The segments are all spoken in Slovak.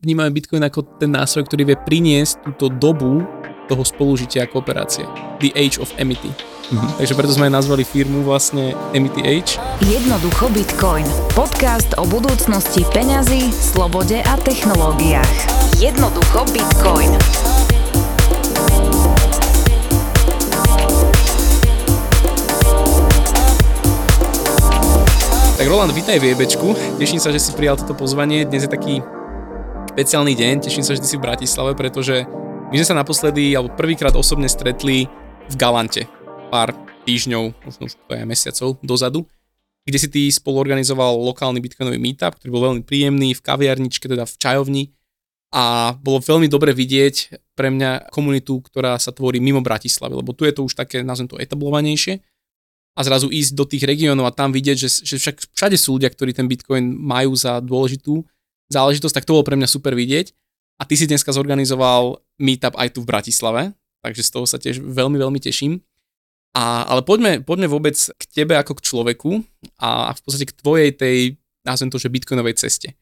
vnímame Bitcoin ako ten nástroj, ktorý vie priniesť túto dobu toho spolužitia a kooperácie. The Age of Amity. Mhm. Takže preto sme aj nazvali firmu vlastne Amity Age. Jednoducho Bitcoin. Podcast o budúcnosti peňazí, slobode a technológiách. Jednoducho Bitcoin. Tak Roland, vítaj v Jebečku. Teším sa, že si prijal toto pozvanie. Dnes je taký špeciálny deň. Teším sa, že si v Bratislave, pretože my sme sa naposledy, alebo prvýkrát osobne stretli v Galante. Pár týždňov, možno už to aj mesiacov dozadu, kde si ty spoluorganizoval lokálny bitcoinový meetup, ktorý bol veľmi príjemný v kaviarničke, teda v čajovni a bolo veľmi dobre vidieť pre mňa komunitu, ktorá sa tvorí mimo Bratislavy, lebo tu je to už také, nazvem to, etablovanejšie a zrazu ísť do tých regiónov a tam vidieť, že, že však všade sú ľudia, ktorí ten Bitcoin majú za dôležitú záležitosť, tak to bolo pre mňa super vidieť. A ty si dneska zorganizoval meetup aj tu v Bratislave, takže z toho sa tiež veľmi, veľmi teším. A, ale poďme, poďme vôbec k tebe ako k človeku a, v podstate k tvojej tej, nazvem to, že bitcoinovej ceste.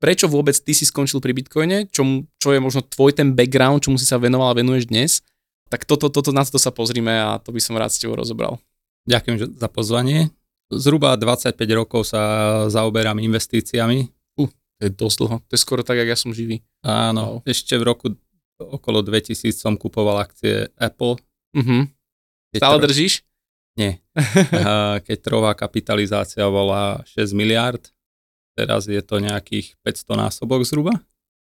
Prečo vôbec ty si skončil pri bitcoine, čo, čo je možno tvoj ten background, čomu si sa venoval a venuješ dnes, tak toto, toto, na to sa pozrime a to by som rád s tebou rozobral. Ďakujem za pozvanie. Zhruba 25 rokov sa zaoberám investíciami. To je dosť dlho. To je skoro tak, jak ja som živý. Áno, wow. ešte v roku okolo 2000 som kupoval akcie Apple. Uh-huh. Stále tro... držíš? Nie. Keď trhová kapitalizácia bola 6 miliard, teraz je to nejakých 500 násobok zhruba.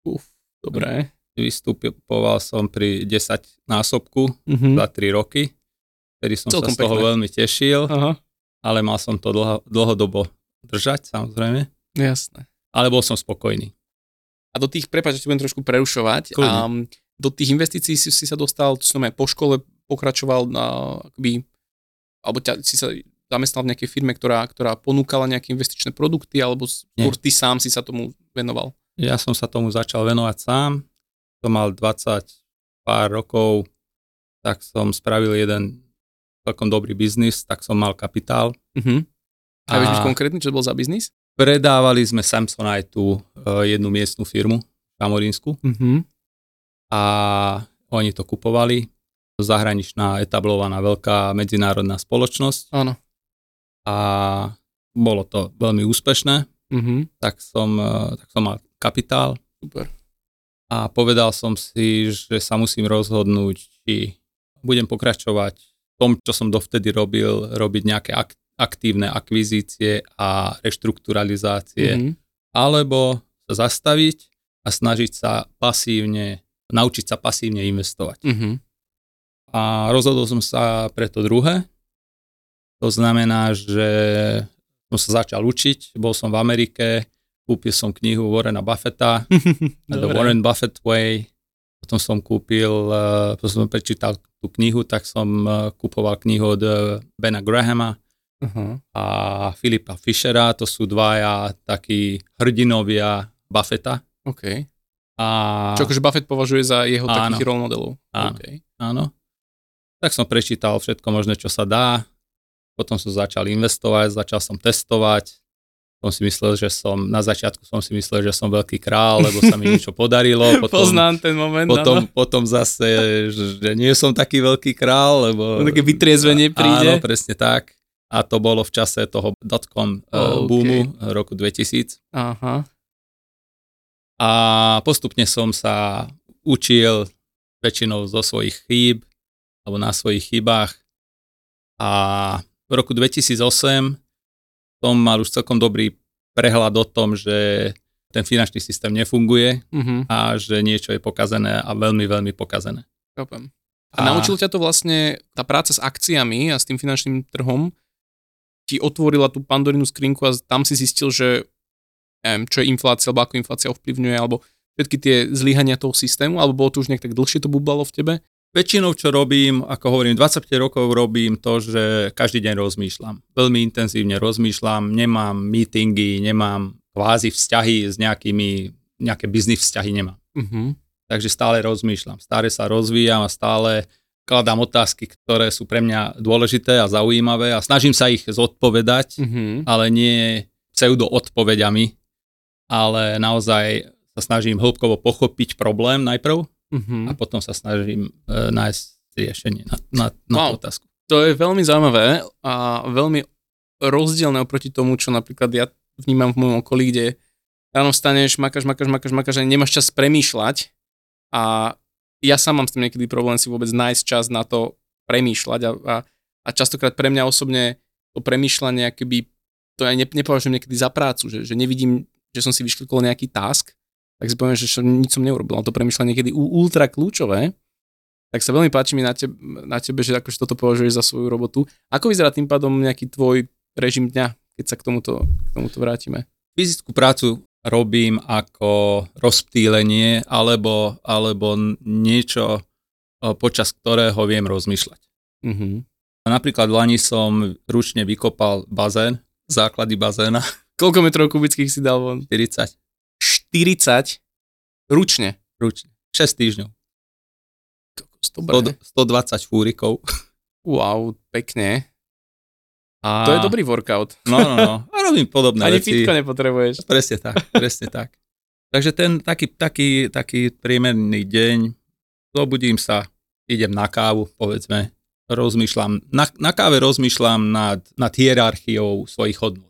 Uf, dobré. Vystupoval som pri 10 násobku uh-huh. za 3 roky vtedy som Celkom sa z toho pekné. veľmi tešil, Aha. ale mal som to dlho, dlhodobo držať, samozrejme. Jasné. Ale bol som spokojný. A do tých, prepáč, že budem trošku prerušovať, a do tých investícií si, si sa dostal, to som aj po škole pokračoval na, akoby, alebo ťa, si sa zamestnal v nejakej firme, ktorá, ktorá ponúkala nejaké investičné produkty, alebo skôr ty sám si sa tomu venoval? Ja som sa tomu začal venovať sám. Som mal 20 pár rokov, tak som spravil jeden celkom dobrý biznis, tak som mal kapitál. Uh-huh. A, a vieš byť konkrétny, čo bol za biznis? Predávali sme Samsonite uh, jednu miestnú firmu v Kamorínsku uh-huh. a oni to kupovali. Zahraničná etablovaná veľká medzinárodná spoločnosť. Áno. A bolo to veľmi úspešné, uh-huh. tak, som, uh, tak som mal kapitál. Super. A povedal som si, že sa musím rozhodnúť, či budem pokračovať tom, čo som dovtedy robil, robiť nejaké ak- aktívne akvizície a reštrukturalizácie, mm-hmm. alebo sa zastaviť a snažiť sa pasívne, naučiť sa pasívne investovať. Mm-hmm. A rozhodol som sa pre to druhé. To znamená, že som sa začal učiť, bol som v Amerike, kúpil som knihu Warrena Buffetta, The Warren Buffett Way, potom som kúpil, uh, potom som prečítal tú knihu, tak som uh, kupoval knihu od uh, Bena Grahama uh-huh. a Filipa Fischera, to sú dvaja takí hrdinovia Buffetta. OK. A... Čo akože Buffett považuje za jeho áno, takých role modelov. Áno, okay. áno. Tak som prečítal všetko možné, čo sa dá. Potom som začal investovať, začal som testovať, som si myslel, že som, na začiatku som si myslel, že som veľký král, lebo sa mi niečo podarilo. Potom, Poznám ten moment, potom, potom zase, že nie som taký veľký král, lebo... Také vytriezvenie príde. Áno, presne tak. A to bolo v čase toho dotcom boomu okay. roku 2000. Aha. A postupne som sa učil väčšinou zo svojich chýb, alebo na svojich chybách. A v roku 2008 som mal už celkom dobrý prehľad o tom, že ten finančný systém nefunguje uh-huh. a že niečo je pokazené a veľmi, veľmi pokazené. Chápem. A, a naučil ťa to vlastne, tá práca s akciami a s tým finančným trhom ti otvorila tú pandorinu skrinku a tam si zistil, že neviem, čo je inflácia, alebo ako inflácia ovplyvňuje, alebo všetky tie zlyhania toho systému, alebo bolo to už nejak tak dlhšie to bublalo v tebe? Väčšinou, čo robím, ako hovorím, 25 rokov robím to, že každý deň rozmýšľam. Veľmi intenzívne rozmýšľam, nemám meetingy, nemám kvázi vzťahy s nejakými, nejaké biznis vzťahy nemám. Uh-huh. Takže stále rozmýšľam, stále sa rozvíjam a stále kladám otázky, ktoré sú pre mňa dôležité a zaujímavé a snažím sa ich zodpovedať, uh-huh. ale nie pseudo odpovediami, ale naozaj sa snažím hĺbkovo pochopiť problém najprv Uh-huh. a potom sa snažím e, nájsť riešenie na, na, na Wow. tú otázku. To je veľmi zaujímavé a veľmi rozdielne oproti tomu, čo napríklad ja vnímam v mojom okolí, kde ráno vstaneš, makáš, makáš, makáš, makáš a nemáš čas premýšľať a ja sám mám s tým niekedy problém si vôbec nájsť čas na to premýšľať a, a, a častokrát pre mňa osobne to premýšľanie, keby to ja ne, nepovažujem niekedy za prácu, že, že nevidím, že som si vyšklikol nejaký task, tak si poviem, že nič som neurobil, ale to premýšľanie niekedy ultra kľúčové, tak sa veľmi páči mi na tebe, na tebe že akože toto považuješ za svoju robotu. Ako vyzerá tým pádom nejaký tvoj režim dňa, keď sa k tomuto, k tomuto vrátime? Fyzickú prácu robím ako rozptýlenie alebo, alebo niečo, počas ktorého viem rozmýšľať. Uh-huh. Napríklad v Lani som ručne vykopal bazén, základy bazéna, Koľko metrov kubických si dal von? 40 40 ručne. ručne, 6 týždňov, Dobre. 100, 120 fúrikov. Wow, pekne. A, To je dobrý workout. No, no, no. A robím podobné Ani veci. fitko nepotrebuješ. Presne tak, presne tak. Takže ten taký, taký, taký priemerný deň, zobudím sa, idem na kávu, povedzme, rozmýšľam, na, na káve rozmýšľam nad, nad hierarchiou svojich hodnot.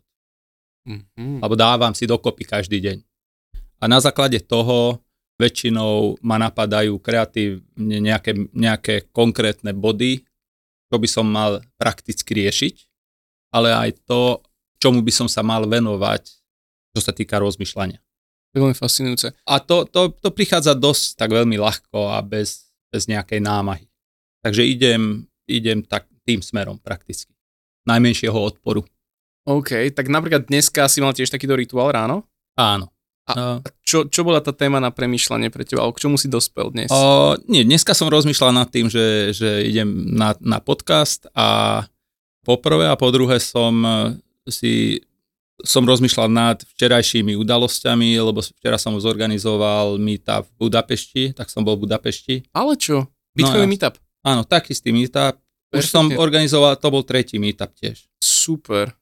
Uh-huh. alebo dávam si dokopy každý deň. A na základe toho väčšinou ma napadajú kreatívne nejaké, nejaké konkrétne body, čo by som mal prakticky riešiť, ale aj to, čomu by som sa mal venovať, čo sa týka rozmýšľania. To je veľmi fascinujúce. A to, to, to prichádza dosť tak veľmi ľahko a bez, bez nejakej námahy. Takže idem, idem tak tým smerom prakticky. Najmenšieho odporu. OK, tak napríklad dneska si mal tiež takýto rituál ráno? Áno. A- A, Čo, čo bola tá téma na premýšľanie pre teba? Alebo k čomu si dospel dnes? O, nie, dneska som rozmýšľal nad tým, že, že idem na, na podcast a po prvé a po druhé som e, si som rozmýšľal nad včerajšími udalosťami, lebo včera som zorganizoval meetup v Budapešti, tak som bol v Budapešti. Ale čo? Bitcoin ja- meetup. Áno, tak istý meetup. Už som organizoval, to bol tretí meetup tiež. Super.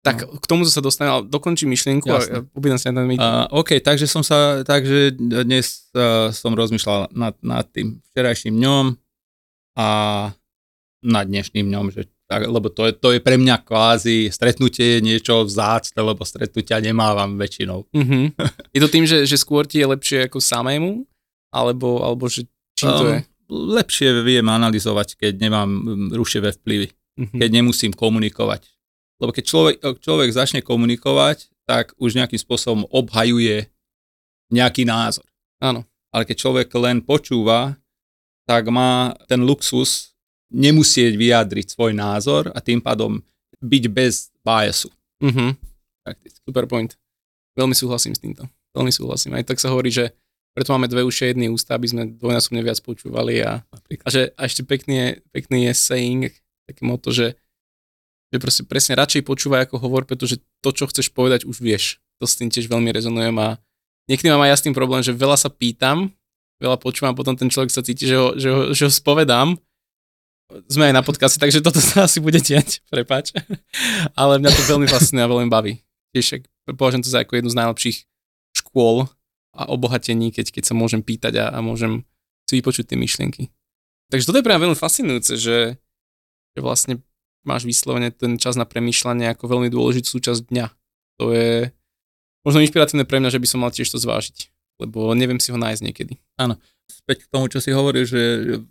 Tak k tomu sa dostanem, ale dokončím myšlienku a Jasné. ja objednám si na ten meetup. Uh, OK, takže som sa, takže dnes uh, som rozmýšľal nad, nad tým včerajším dňom a nad dnešným dňom, že lebo to je, to je pre mňa kvázi stretnutie je niečo vzácne, lebo stretnutia nemávam väčšinou. Uh-huh. Je to tým, že, že skôr ti je lepšie ako samému? Alebo, alebo že čím to Um, je? Lepšie viem analyzovať, keď nemám um, rušivé vplyvy, Uh-huh. keď nemusím komunikovať. Lebo keď človek, človek začne komunikovať, tak už nejakým spôsobom obhajuje nejaký názor. Áno. ale keď človek len počúva, tak má ten luxus nemusieť vyjadriť svoj názor a tým pádom byť bez biasu. Prakticky. Super point. Veľmi súhlasím s týmto. Veľmi súhlasím. Aj tak sa hovorí, že preto máme dve uši jedný ústa, aby sme dvojnásobne viac počúvali a, a, že, a ešte pekný je, pekný je saying, také moto, že, že proste presne radšej počúvaj ako hovor, pretože to, čo chceš povedať, už vieš. To s tým tiež veľmi rezonujem a niekedy mám aj ja s tým problém, že veľa sa pýtam, veľa počúvam, potom ten človek sa cíti, že ho, že ho, že ho spovedám. Sme aj na podcaste, takže toto sa asi bude diať, prepač. Ale mňa to veľmi fascinuje a veľmi baví. Tiež považujem to za ako jednu z najlepších škôl a obohatení, keď, keď sa môžem pýtať a, a môžem si vypočuť tie myšlienky. Takže toto je pre mňa veľmi fascinujúce, že, že vlastne máš vyslovene ten čas na premýšľanie ako veľmi dôležitú súčasť dňa. To je možno inšpiratívne pre mňa, že by som mal tiež to zvážiť, lebo neviem si ho nájsť niekedy. Späť k tomu, čo si hovoril, že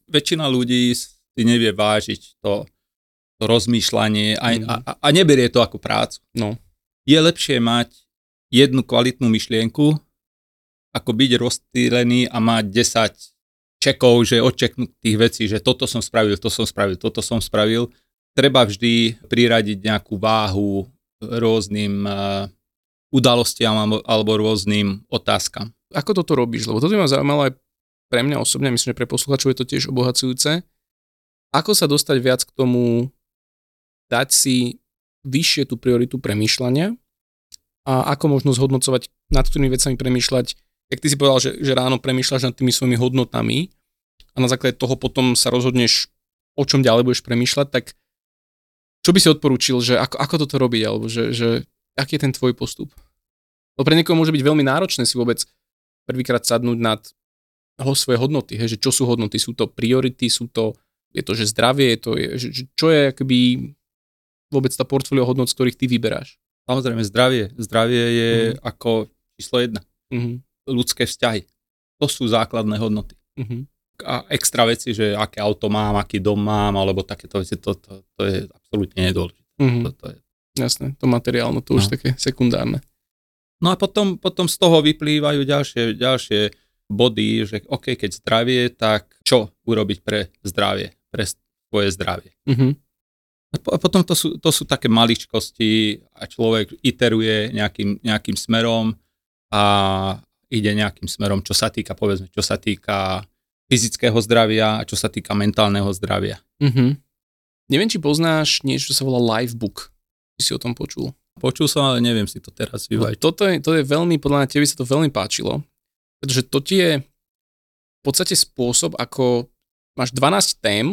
väčšina ľudí si nevie vážiť to, to rozmýšľanie a, Mhm. a, a neberie to ako prácu. No. Je lepšie mať jednu kvalitnú myšlienku, ako byť rozstýlený a mať 10 čekov, že odčeknúť tých vecí, že toto som spravil, to som spravil, toto som spravil. Treba vždy priradiť nejakú váhu rôznym uh, udalostiam alebo, alebo rôznym otázkam. Ako toto robíš? Lebo toto by ma zaujímalo aj pre mňa osobne, myslím, že pre posluchačov je to tiež obohacujúce. Ako sa dostať viac k tomu, dať si vyššie tú prioritu premýšľania a ako možno zhodnocovať, nad ktorými vecami premýšľať. Jak ty si povedal, že, že ráno premýšľaš nad tými svojimi hodnotami a na základe toho potom sa rozhodneš, o čom ďalej budeš premýšľať, tak čo by si odporúčil, že ako, ako toto robiť, alebo že, že aký je ten tvoj postup? Lebo pre niekoho môže byť veľmi náročné si vôbec prvýkrát sadnúť nad ho svoje hodnoty, hej, že čo sú hodnoty, sú to priority, sú to, je to, že zdravie, je to, je, že, čo je akoby vôbec tá portfólio hodnot, z ktorých ty vyberáš. Samozrejme, zdravie. Zdravie je mm. ako číslo jedna. Uh-huh. Ľudské vzťahy. To sú základné hodnoty. Uh-huh. A extra veci, že aké auto mám, aký dom mám, alebo takéto veci, to, to, to je absolútne nedôležité. Uh-huh. To, to je. Jasné, to materiálno, to no. už také sekundárne. No a potom, potom z toho vyplývajú ďalšie, ďalšie body, že OK, keď zdravie, tak čo urobiť pre zdravie, pre svoje zdravie. Uh-huh. A potom to sú, to sú také maličkosti a človek iteruje nejakým, nejakým smerom a ide nejakým smerom, čo sa týka, povedzme, čo sa týka fyzického zdravia a čo sa týka mentálneho zdravia. Uh-huh. Neviem, či poznáš niečo, čo sa volá Livebook. Ty si o tom počul. Počul som, ale neviem si to teraz vyvať. No, toto je, to je veľmi, podľa mňa tebe sa to veľmi páčilo, pretože to ti je v podstate spôsob, ako máš 12 tém,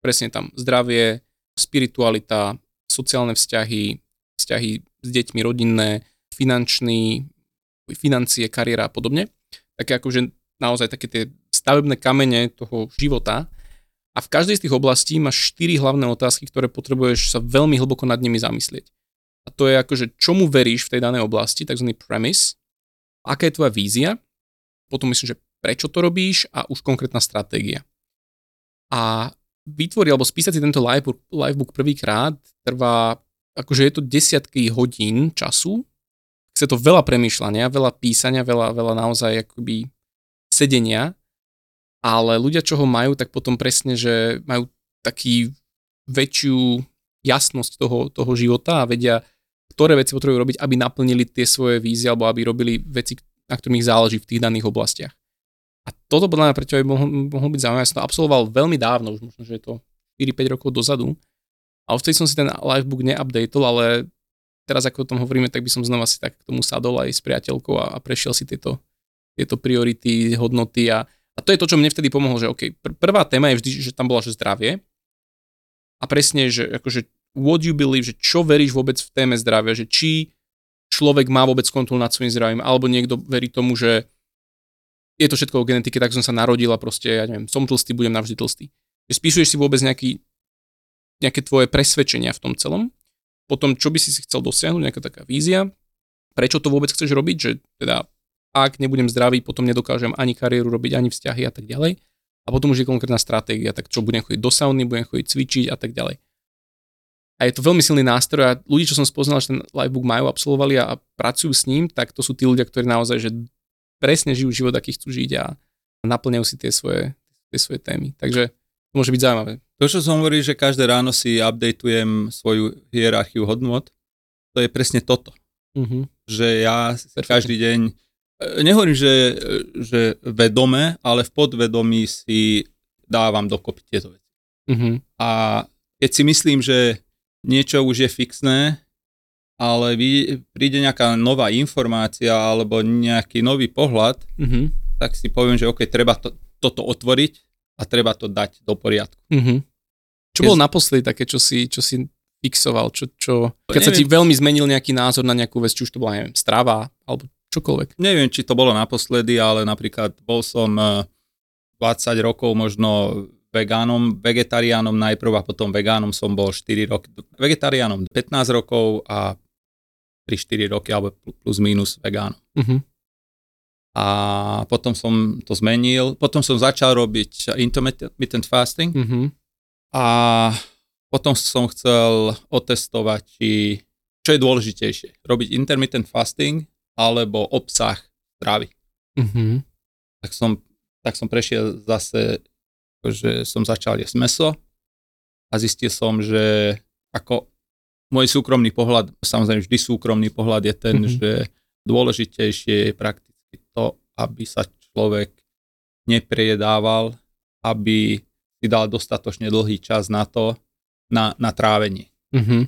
presne tam zdravie, spiritualita, sociálne vzťahy, vzťahy s deťmi, rodinné, finančný, financie, kariéra a podobne. Také akože naozaj také tie stavebné kamene toho života. A v každej z tých oblastí máš štyri hlavné otázky, ktoré potrebuješ sa veľmi hlboko nad nimi zamyslieť. A to je akože, čomu veríš v tej danej oblasti, tzv. premise, aká je tvoja vízia, potom myslím, že prečo to robíš a už konkrétna stratégia. A vytvoriť alebo spísať si tento livebook, prvýkrát trvá, akože je to desiatky hodín času, chce to veľa premýšľania, veľa písania, veľa, veľa naozaj akoby sedenia, ale ľudia, čo ho majú, tak potom presne, že majú taký väčšiu jasnosť toho, toho života a vedia, ktoré veci potrebujú robiť, aby naplnili tie svoje vízie alebo aby robili veci, na ktorých záleží v tých daných oblastiach. A toto podľa mňa pre teba by mohlo, mohlo byť zaujímavé. Ja som to absolvoval veľmi dávno, už možno, že je to 4-5 rokov dozadu. A vtedy som si ten livebook neupdatol, ale teraz ako o tom hovoríme, tak by som znova si tak k tomu sadol aj s priateľkou a, a prešiel si tieto, tieto priority, hodnoty a, a to je to, čo mne vtedy pomohlo, že OK, pr- prvá téma je vždy, že tam bola, že zdravie a presne, že akože what you believe, že čo veríš vôbec v téme zdravia, že či človek má vôbec kontrolu nad svojím zdravím, alebo niekto verí tomu, že je to všetko o genetike, tak som sa narodil a proste, ja neviem, som tlstý, budem navždy tlstý. Spíšuješ si vôbec nejaký, nejaké tvoje presvedčenia v tom celom, potom čo by si si chcel dosiahnuť, nejaká taká vízia, prečo to vôbec chceš robiť, že teda ak nebudem zdravý, potom nedokážem ani kariéru robiť, ani vzťahy a tak ďalej. A potom už je konkrétna stratégia, tak čo budem chodiť do sauny, budem chodiť cvičiť a tak ďalej. A je to veľmi silný nástroj a ľudí, čo som spoznal, že ten livebook majú, absolvovali a, a pracujú s ním, tak to sú tí ľudia, ktorí naozaj že presne žijú život, aký chcú žiť a naplňajú si tie svoje, tie svoje témy. Takže to môže byť zaujímavé. To, čo som hovoril, že každé ráno si updateujem svoju hierarchiu hodnot, to je presne toto. Uh-huh. Že ja Perfect. každý deň, e, nehovorím, že, že vedome, ale v podvedomí si dávam dokopy tieto veci. Uh-huh. A keď si myslím, že niečo už je fixné, ale vy, príde nejaká nová informácia alebo nejaký nový pohľad, mm-hmm. tak si poviem, že OK, treba to, toto otvoriť a treba to dať do poriadku. Mm-hmm. Čo Keď... bolo naposledy také, čo si, čo si fixoval, čo, čo, keď neviem, sa ti veľmi zmenil nejaký názor na nejakú vec, či už to bola, neviem, strava alebo čokoľvek? Neviem, či to bolo naposledy, ale napríklad bol som 20 eh, rokov možno vegánom, vegetariánom najprv a potom vegánom som bol 4 roky, vegetariánom 15 rokov a 3-4 roky alebo plus minus vegánom. Uh-huh. A potom som to zmenil. Potom som začal robiť intermittent fasting uh-huh. a potom som chcel otestovať, či, čo je dôležitejšie, robiť intermittent fasting alebo obsah stravy. Uh-huh. Tak, som, tak som prešiel zase, že som začal jesť meso a zistil som, že ako môj súkromný pohľad, samozrejme vždy súkromný pohľad je ten, mm-hmm. že dôležitejšie je prakticky to, aby sa človek nepriedával, aby si dal dostatočne dlhý čas na to, na, na trávenie. Mm-hmm.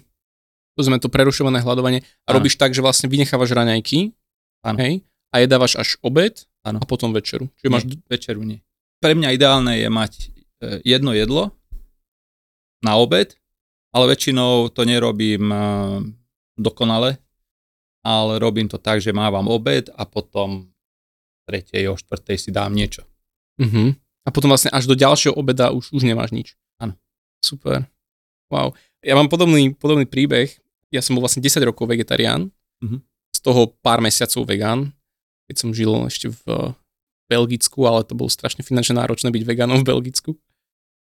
To sme to prerušované hľadovanie. A ano. robíš tak, že vlastne vynechávaš raňajky, ano. hej, a jedávaš až obed ano. a potom večeru. Čiže nie, máš... Večeru nie. Pre mňa ideálne je mať e, jedno jedlo na obed ale väčšinou to nerobím uh, dokonale, ale robím to tak, že mávam obed a potom tretej, o štvrtej si dám niečo. Uh-huh. A potom vlastne až do ďalšieho obeda už, už nemáš nič. Áno. Super. Wow. Ja mám podobný, podobný príbeh. Ja som bol vlastne 10 rokov vegetarián, Mhm. z toho pár mesiacov vegán, keď som žil ešte v Belgicku, ale to bolo strašne finančne náročné byť vegánom v Belgicku.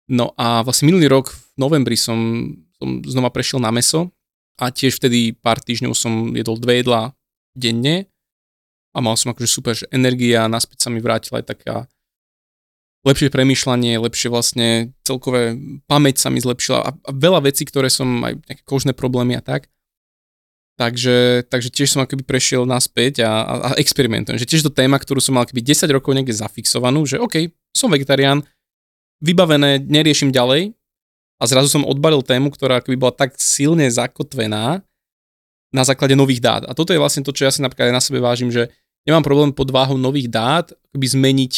No a vlastne minulý rok v novembri som, som znova prešiel na meso a tiež vtedy pár týždňov som jedol dve jedlá denne a mal som akože super že energia, naspäť sa mi vrátila aj taká lepšie premýšľanie, lepšie vlastne celkové pamäť sa mi zlepšila a, a veľa vecí, ktoré som aj nejaké kožné problémy a tak. Takže, takže tiež som akoby prešiel naspäť a, a, a experimentujem. Že tiež to téma, ktorú som mal akoby 10 rokov niekde zafixovanú, že OK, som vegetarián, vybavené, neriešim ďalej a zrazu som odbalil tému, ktorá akoby bola tak silne zakotvená na základe nových dát. A toto je vlastne to, čo ja si napríklad aj na sebe vážim, že nemám problém pod váhou nových dát akoby zmeniť,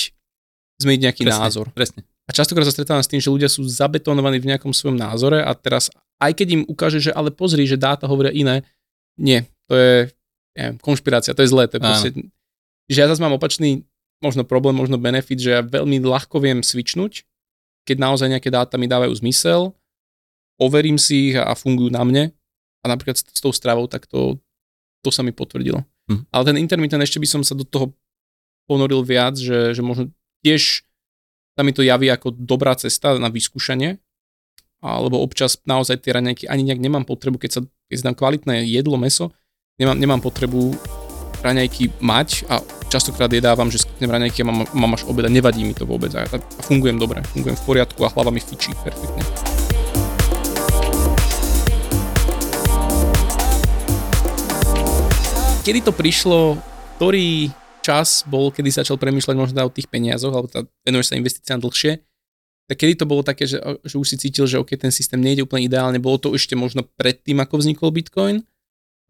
zmeniť nejaký Presne, názor. Presne. A častokrát sa stretávam s tým, že ľudia sú zabetonovaní v nejakom svojom názore a teraz, aj keď im ukáže, že ale pozri, že dáta hovoria iné, nie, to je neviem, konšpirácia, to je zlé. To je proste, že ja zase mám opačný možno problém, možno benefit, že ja veľmi ľahko viem switchnúť, keď naozaj nejaké dáta mi dávajú zmysel, overím si ich a fungujú na mne a napríklad s, s tou stravou, tak to, to sa mi potvrdilo. Hm. Ale ten intermittent ešte by som sa do toho ponoril viac, že, že možno tiež sa mi to javí ako dobrá cesta na vyskúšanie, alebo občas naozaj tie raňajky ani nejak nemám potrebu, keď sa keď dám kvalitné jedlo, meso, nemám, nemám potrebu raňajky mať a častokrát jedávam, že skutnem raňajky a mám, mám až obeda, nevadí mi to vôbec a, a fungujem dobre, fungujem v poriadku a hlava mi fičí perfektne. Kedy to prišlo, ktorý čas bol, kedy začal premýšľať možno o tých peniazoch, alebo tá, venuješ sa investíciám dlhšie, tak kedy to bolo také, že, že už si cítil, že OK, ten systém nejde úplne ideálne, bolo to ešte možno predtým, ako vznikol Bitcoin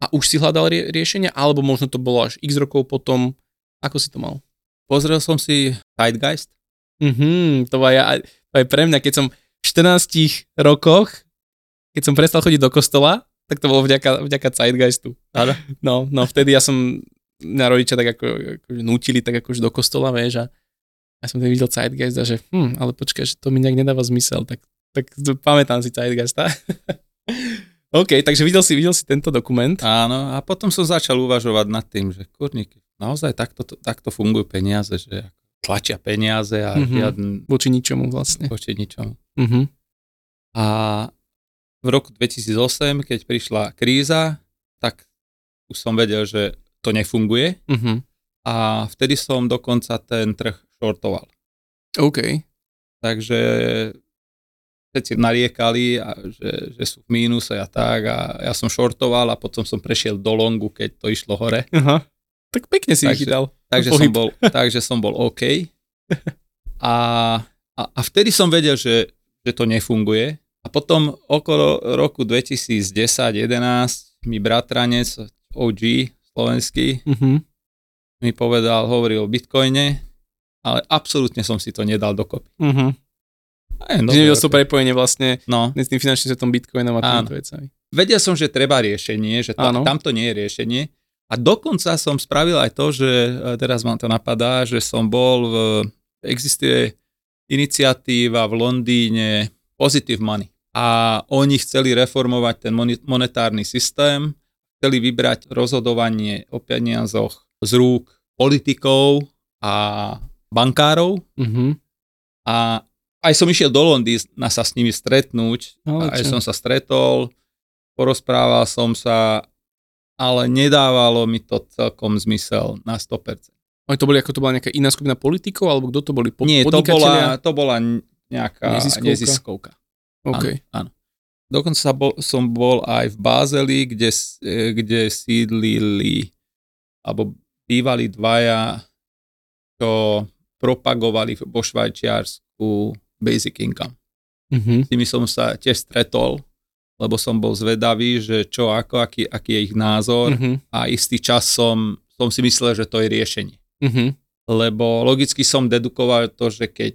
a už si hľadal rie- riešenia, alebo možno to bolo až x rokov potom, ako si to mal? Pozrel som si Zeitgeist. Mhm, to, ja, to aj pre mňa, keď som v 14 rokoch, keď som prestal chodiť do kostola, tak to bolo vďaka, vďaka Zeitgeistu. Áno. No, no vtedy ja som, mňa rodičia tak ako, ako nutili tak akože do kostola, vieš, a ja som tedy videl Zeitgeist a že, hm, ale počkaj, že to mi nejak nedáva zmysel, tak, tak pamätám si Zeitgeista. OK, takže videl si, videl si tento dokument. Áno, a potom som začal uvažovať nad tým, že kurník, naozaj takto, takto fungujú peniaze, že tlačia peniaze a Mhm. mm-hmm. žiadny Voči ničomu vlastne. voči ničomu. Mhm. A v roku 2008, keď prišla kríza, tak už som vedel, že to nefunguje Mhm. a vtedy som dokonca ten trh shortoval. OK. Takže všetci nariekali, a že, že sú v mínuse a tak a ja som shortoval a potom som prešiel do longu, keď to išlo hore. Aha. Tak pekne si Takže- vychytal. Takže Pohyb. som, bol, takže som bol OK. A, a, a vtedy som vedel, že, že to nefunguje. A potom okolo roku 2010-11 mi bratranec OG slovenský Mhm. mi povedal, hovoril o bitcoine, ale absolútne som si to nedal dokopy. Mhm. A je, No, som okay. prepojenie vlastne No, s tým finančným svetom Bitcoinom a týmito vecami. vedel som, že treba riešenie, že Áno. tamto nie je riešenie. A dokonca som spravil aj to, že e, teraz vám to napadá, že som bol v, existuje iniciatíva v Londýne Positive Money. A oni chceli reformovať ten monetárny systém, chceli vybrať rozhodovanie o peniazoch z rúk politikov a bankárov. Mhm. A aj som išiel do Londýna sa s nimi stretnúť, Ale aj som sa stretol, porozprával som sa, ale nedávalo mi to celkom zmysel na 100%. Oni to boli ako to bola nejaká iná skupina politikov, alebo kto to boli? Po, Nie, to bola, to bola nejaká Neziskovka? neziskovka. OK. Áno, áno. Dokonca bol, som bol aj v Bázeli, kde, e, kde sídlili, alebo bývali dvaja, čo propagovali vo Švajčiarsku basic income. Mhm. S nimi som sa tiež stretol, lebo som bol zvedavý, že čo, ako, aký, aký je ich názor Mhm. a istý čas som, som si myslel, že to je riešenie. Mhm. Lebo logicky som dedukoval to, že keď,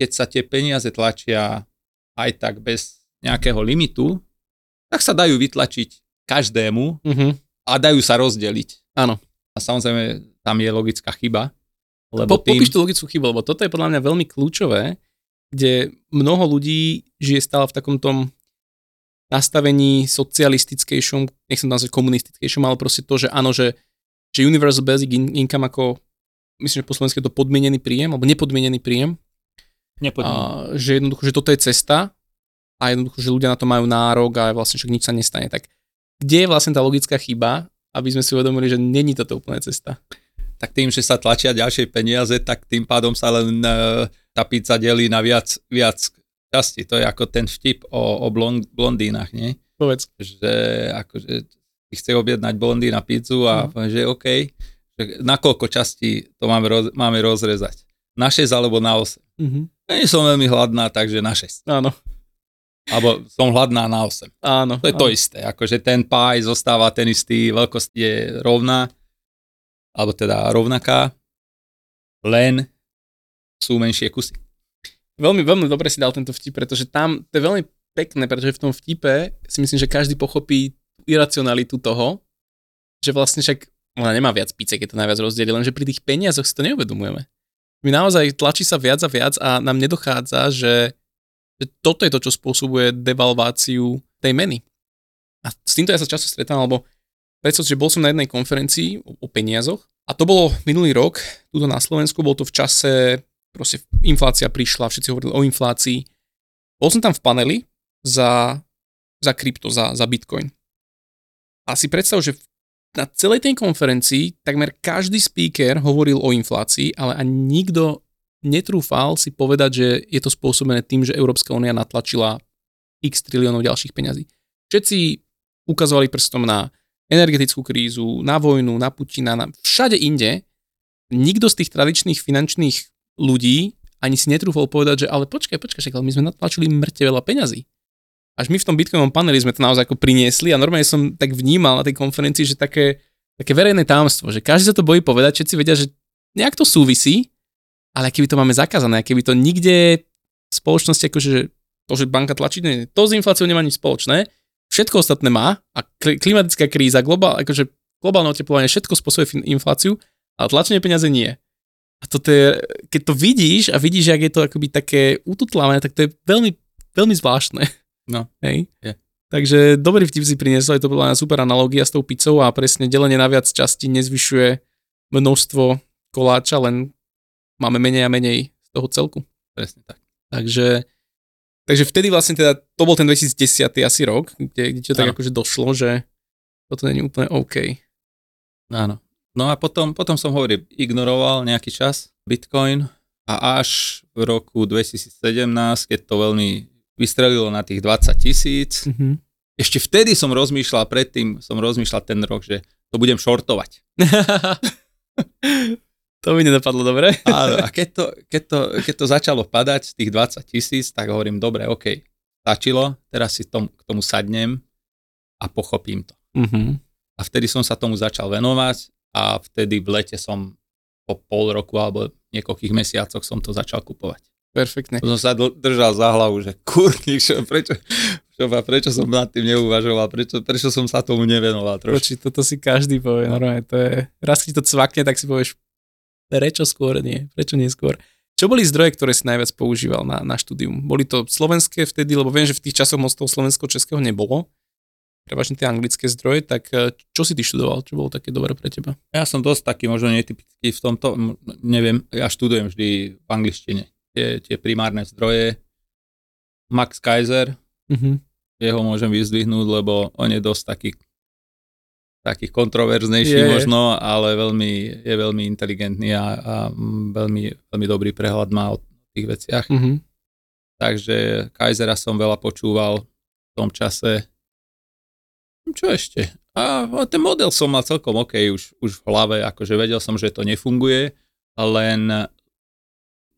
keď sa tie peniaze tlačia aj tak bez nejakého limitu, tak sa dajú vytlačiť každému Mhm. a dajú sa rozdeliť. Áno. A samozrejme tam je logická chyba. Lebo Po, popíš tú logickú chybu, lebo toto je podľa mňa veľmi kľúčové, kde mnoho ľudí žije stále v takom tom nastavení socialistickejšom, nechcem to nazvať komunistickejšom, ale proste to, že áno, že, že Universal Basic income ako, myslím, že po slovensku je to podmienený príjem, alebo nepodmienený príjem, a, že jednoducho, že toto je cesta a jednoducho, že ľudia na to majú nárok a vlastne však nič sa nestane. Tak kde je vlastne tá logická chyba, aby sme si uvedomili, že není toto úplne cesta? Tak tým, že sa tlačia ďalšie peniaze, tak tým pádom sa len uh, tá pizza delí na viac, viac časti. To je ako ten vtip o, o blond, blondínach, nie? Povedz. Že akože si chce objednať blondína pizzu a Mhm. poviem, že OK, že na koľko častí to máme, roz, máme rozrezať? Na 6 alebo na 8? Mhm. Nie som veľmi hladná, takže na 6. Áno, Alebo som hladná na 8. áno. To je to áno. isté, akože ten pie zostáva ten istý, veľkosť je rovná, alebo teda rovnaká, len sú menšie kusy. Veľmi, veľmi dobre si dal tento vtip, pretože tam, to je veľmi pekné, pretože v tom vtipe si myslím, že každý pochopí iracionalitu toho, že vlastne však ona nemá viac pice, keď to najviac rozdieli, lenže pri tých peniazoch si to neuvedomujeme. My naozaj tlačí sa viac a viac a nám nedochádza, že, že toto je to, čo spôsobuje devalváciu tej meny. A s týmto ja sa často stretávam, lebo predstav že bol som na jednej konferencii o, o peniazoch a to bolo minulý rok, tuto na Slovensku, bol to v čase proste inflácia prišla, všetci hovorili o inflácii. Bol som tam v paneli za, za krypto, za, za bitcoin. A si predstav, že na celej tej konferencii takmer každý speaker hovoril o inflácii, ale ani nikto netrúfal si povedať, že je to spôsobené tým, že Európska únia natlačila x triliónov ďalších peňazí. Všetci ukazovali prstom na energetickú krízu, na vojnu, na Putina, na všade inde. Nikto z tých tradičných finančných ľudí ani si netrúfol povedať, že ale počkaj, počkaj, však, ale my sme natlačili mŕte veľa peňazí. Až my v tom bitcoinovom paneli sme to naozaj ako priniesli a normálne som tak vnímal na tej konferencii, že také, také verejné tajomstvo, že každý sa to bojí povedať, všetci vedia, že nejak to súvisí, ale keby to máme zakázané, keby to nikde v spoločnosti, akože to, že banka tlačí, nie, to s infláciou nemá nič spoločné, všetko ostatné má a kli- klimatická kríza, globál, akože globálne oteplovanie, všetko spôsobuje infláciu, ale tlačenie peniaze nie. Toto je, keď to vidíš a vidíš, jak je to akoby také ututlávané, tak to je veľmi, veľmi zvláštne. No, Hej? je. Takže dobrý vtip si priniesol, je to bola super analogia s tou pizzou a presne delenie na viac časti nezvyšuje množstvo koláča, len máme menej a menej z toho celku. presne tak. Takže, takže vtedy vlastne teda, to bol ten 2010 asi rok, kde, kde to tak akože došlo, že toto není úplne OK. Áno. No a potom, potom som hovoril, ignoroval nejaký čas Bitcoin a až v roku 2017, keď to veľmi vystrelilo na tých 20 tisíc, Mhm. ešte vtedy som rozmýšľal, predtým som rozmýšľal ten rok, že to budem shortovať. to mi nedopadlo dobre. A, a keď, to, keď, to, keď to začalo padať z tých 20 tisíc, tak hovorím, dobre, OK, stačilo, teraz si tom, k tomu sadnem a pochopím to. Mhm. A vtedy som sa tomu začal venovať a vtedy v lete som po pol roku alebo niekoľkých mesiacoch som to začal kupovať. Perfektne. To som sa držal za hlavu, že kurník, čo, prečo, čo, prečo som nad tým neuvažoval, prečo, prečo som sa tomu nevenoval trošku. Počuť, toto si každý povie, normálne, to je, raz keď to cvakne, tak si povieš, prečo skôr nie, prečo nie skôr. Čo boli zdroje, ktoré si najviac používal na, na štúdium? Boli to slovenské vtedy, lebo viem, že v tých časoch moc toho slovensko-českého nebolo, prevažne tie anglické zdroje, tak eh, čo si ty študoval, čo bolo také dobré pre teba? Ja som dosť taký možno netypický v tomto, neviem, ja študujem vždy v angličtine. Tie, tie primárne zdroje. Max Kaiser, Mhm. jeho môžem vyzdvihnúť, lebo on je dosť taký taký kontroverznejší Je. možno, ale veľmi, je veľmi inteligentný a, a veľmi, veľmi dobrý prehľad má o tých veciach. Mhm. Takže Kaisera som veľa počúval v tom čase. Čo ešte? A a ten model som mal celkom OK už, už v hlave, akože vedel som, že to nefunguje, len,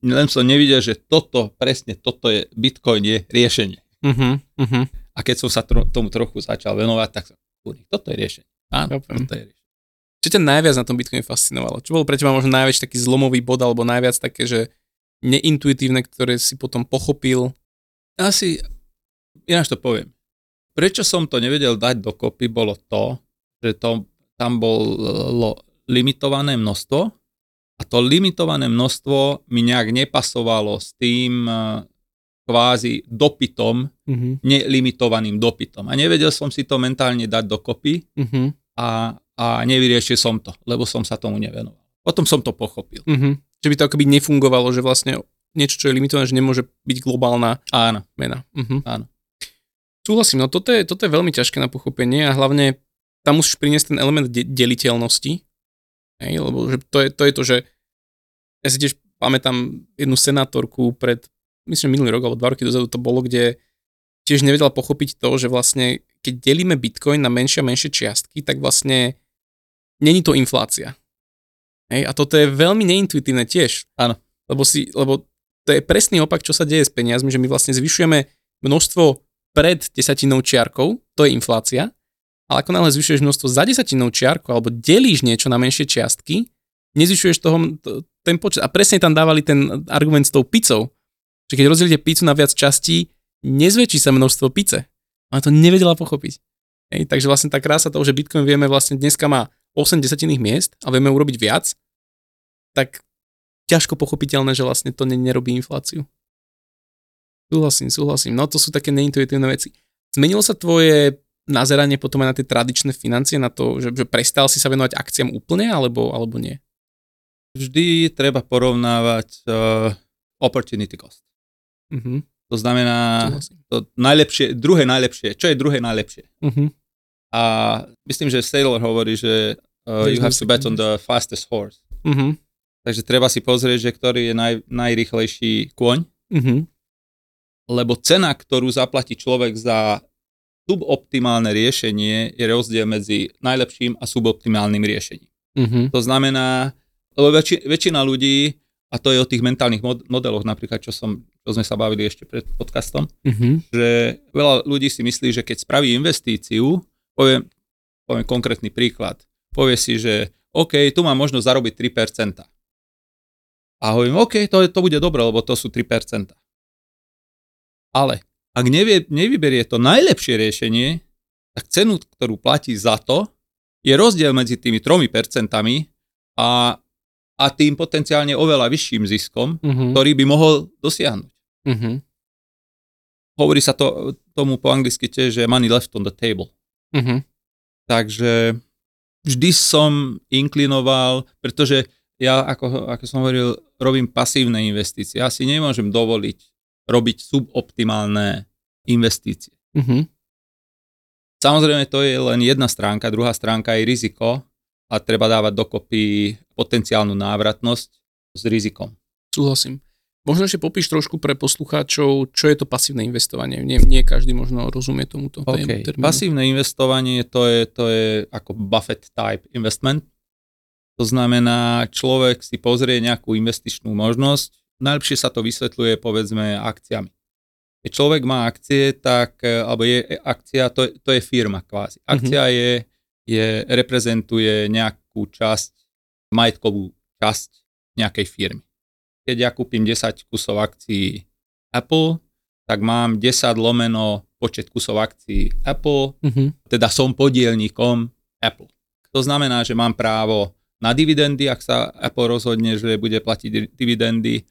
len som nevidel, že toto, presne toto je, Bitcoin je riešenie. Mhm. Mhm. A keď som sa tro, tomu trochu začal venovať, tak som, "Kurník, toto je riešenie. Áno, Chápem. toto je riešenie. Čo ťa najviac na tom Bitcoine fascinovalo? Čo bol pre teba možno najväčší taký zlomový bod, alebo najviac také, že neintuitívne, ktoré si potom pochopil? Asi, ináč to poviem. Prečo som to nevedel dať dokopy, bolo to, že to, tam bolo limitované množstvo A to limitované množstvo mi nejak nepasovalo s tým eh, kvázi dopytom, Uh-huh. nelimitovaným dopytom. A nevedel som si to mentálne dať dokopy Uh-huh. a, a nevyriešil som to, lebo som sa tomu nevenoval. Potom som to pochopil. Uh-huh. Že by to akoby nefungovalo, že vlastne niečo, čo je limitované, že nemôže byť globálna Áno, mena. Uh-huh. áno. Súhlasím, no toto je, toto je veľmi ťažké na pochopenie a hlavne tam musíš priniesť ten element de- deliteľnosti, hej, lebo že to, je, to je to, že ja si tiež pamätám jednu senátorku pred, myslím, minulý rok alebo dva roky dozadu to bolo, kde tiež nevedela pochopiť to, že vlastne keď delíme Bitcoin na menšie a menšie čiastky, tak vlastne není to inflácia. Hej, a toto je veľmi neintuitívne tiež. Áno. Lebo, si, lebo to je presný opak, čo sa deje s peniazmi, že my vlastne zvyšujeme množstvo pred desatinou čiarkou, to je inflácia, ale ako náhle zvyšuješ množstvo za desatinou čiarkou alebo delíš niečo na menšie čiastky, nezvyšuješ toho to, ten počet. A presne tam dávali ten argument s tou pizzou, že keď rozdelíte pizzu na viac častí, nezväčší sa množstvo pice. Ona to nevedela pochopiť. Hej, takže vlastne tá krása toho, že Bitcoin vieme vlastne dneska má 8 desatinných miest a vieme urobiť viac, tak ťažko pochopiteľné, že vlastne to ne- nerobí infláciu. Súhlasím, súhlasím. No to sú také neintuitívne veci. Zmenilo sa tvoje nazeranie potom aj na tie tradičné financie, na to, že, že prestal si sa venovať akciám úplne, alebo, alebo nie? Vždy treba porovnávať uh, opportunity cost. Uh-huh. To znamená, Súhlasím. to najlepšie, druhé najlepšie. Čo je druhé najlepšie? Uh-huh. A myslím, že Sailor hovorí, že uh, you have to bet on the fastest horse. Uh-huh. Takže treba si pozrieť, že ktorý je naj, najrychlejší kôň, Uh-huh. Lebo cena, ktorú zaplatí človek za suboptimálne riešenie, je rozdiel medzi najlepším a suboptimálnym riešením. Uh-huh. To znamená, lebo väčši, väčšina ľudí, a to je o tých mentálnych mod- modeloch napríklad, čo, som, čo sme sa bavili ešte pred podcastom, Uh-huh. že veľa ľudí si myslí, že keď spraví investíciu, poviem, poviem konkrétny príklad, povie si, že OK, tu mám možnosť zarobiť 3%. A hovorím, OK, to, to bude dobré, lebo to sú 3%. Ale ak nevie, nevyberie to najlepšie riešenie, tak cenu, ktorú platí za to, je rozdiel medzi tými 3% a, a tým potenciálne oveľa vyšším ziskom, Uh-huh. ktorý by mohol dosiahnuť Uh-huh. hovorí sa to, tomu po anglicky tiež, že money left on the table. Uh-huh. Takže vždy som inklinoval, pretože ja, ako, ako som hovoril, robím pasívne investície. Ja si nemôžem dovoliť robiť suboptimálne investície. Uh-huh. Samozrejme, to je len jedna stránka, druhá stránka je riziko a treba dávať dokopy potenciálnu návratnosť s rizikom. Súhlasím. Možno ešte popíš trošku pre poslucháčov, čo je to pasívne investovanie. Nie, nie každý možno rozumie tomuto Okay. termínu. Pasívne investovanie to je, to je ako Buffett type investment. To znamená, človek si pozrie nejakú investičnú možnosť, najlepšie sa to vysvetľuje povedzme akciami. Keď človek má akcie, tak, e, alebo je akcia, to, je- to je firma kvázi. Akcia je, je, reprezentuje nejakú časť, majetkovú časť nejakej firmy. Keď ja kúpim 10 kusov akcií Apple, tak mám 10 lomeno počet kusov akcií Apple, Uh-huh. teda som podielníkom Apple. To znamená, že mám právo na dividendy, ak sa Apple rozhodne, že bude platiť di- dividendy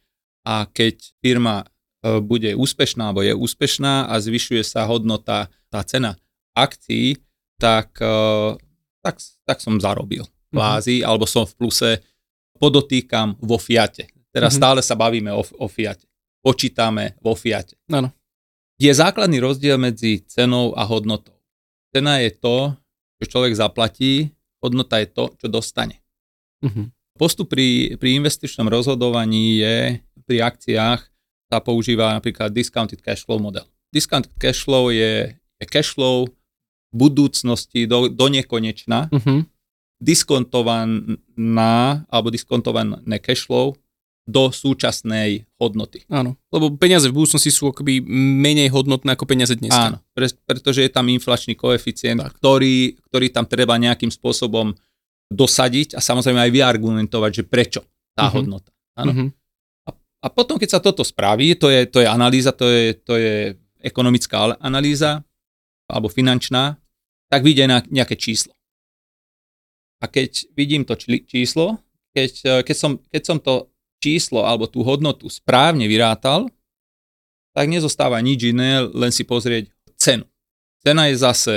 a keď firma e, bude úspešná alebo je úspešná a zvyšuje sa hodnota, tá cena akcií, tak, e, tak, tak som zarobil kvázi, alebo som v pluse, podotýkam vo Fiate. Teraz Mhm. stále sa bavíme o, o Fiate. Počítame vo Fiate Áno. je základný rozdiel medzi cenou a hodnotou. Cena je to, čo človek zaplatí, hodnota je to, čo dostane. Uh-huh. Postup pri, pri investičnom rozhodovaní je, pri akciách sa používa napríklad discounted cash flow model. Discounted cash flow je, je cash flow budúcnosti do, do nekonečna, Uh-huh. diskontovaná alebo diskontované cash flow do súčasnej hodnoty. Áno. Lebo peniaze v budúcnosti sú akoby menej hodnotné ako peniaze dnes. Áno, pre, pretože je tam inflačný koeficient, Tak. ktorý, ktorý tam treba nejakým spôsobom dosadiť a samozrejme aj vyargumentovať, že prečo tá Mhm. hodnota. Áno. Uh-huh. A potom, keď sa toto spraví, to je, to je analýza, to je, to je ekonomická al- analýza alebo finančná, tak vyjde na nejaké číslo. A keď vidím to číslo, keď, eh, keď, som, keď som to číslo alebo tú hodnotu správne vyrátal, tak nezostáva nič iné, len si pozrieť cenu. Cena je zase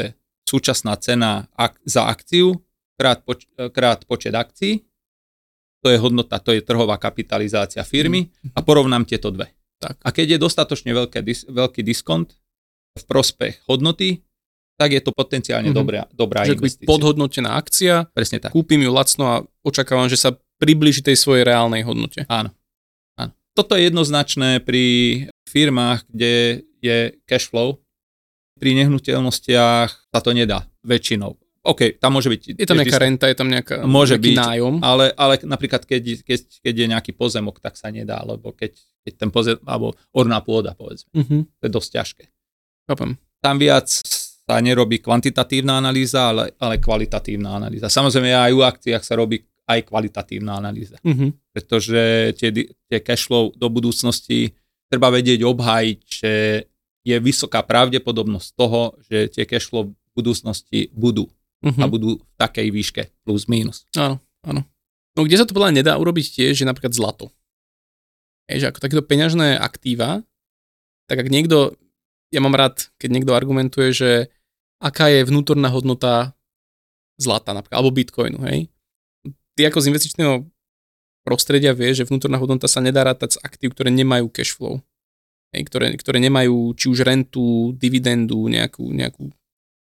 súčasná cena ak, za akciu krát, poč, krát počet akcií, to je hodnota, to je trhová kapitalizácia firmy Mhm. a porovnám tieto dve. Tak. A keď je dostatočne veľké, dis, veľký diskont v prospech hodnoty, tak je to potenciálne Mhm. dobrá, dobrá Že akoby investícia. podhodnotená akcia, Presne tak. kúpim ju lacno a očakávam, že sa približí tej svojej reálnej hodnote. Áno. Áno. Toto je jednoznačné pri firmách, kde je cash flow. Pri nehnuteľnostiach sa to nedá väčšinou. OK, tam môže byť... Je tam nejaká disk- renta, je tam nejaká, Môže nejaký byť. nájom. Ale, ale napríklad, keď, keď, keď je nejaký pozemok, tak sa nedá, lebo keď, keď ten pozemok, alebo orná pôda, povedzme, Uh-huh. to je dosť ťažké. Chápem. Tam viac sa nerobí kvantitatívna analýza, ale, ale kvalitatívna analýza. Samozrejme, aj u akciách sa robí aj kvalitatívna analýza, Uh-huh. pretože tie, tie cash flow do budúcnosti treba vedieť obhájiť, že je vysoká pravdepodobnosť toho, že tie cash flow v budúcnosti budú Uh-huh. a budú v takej výške plus minus. Áno, áno. No kde sa to podľa nedá urobiť tiež, je napríklad zlato. Je, že ako takéto peňažné aktíva, tak ak niekto, ja mám rád, keď niekto argumentuje, že aká je vnútorná hodnota zlata napríklad, alebo bitcoinu, hej. Ty ako z investičného prostredia vieš, že vnútorná hodnota sa nedá rátať z aktív, ktoré nemajú cash flow. Hej, ktoré, ktoré nemajú či už rentu, dividendu, nejakú, nejakú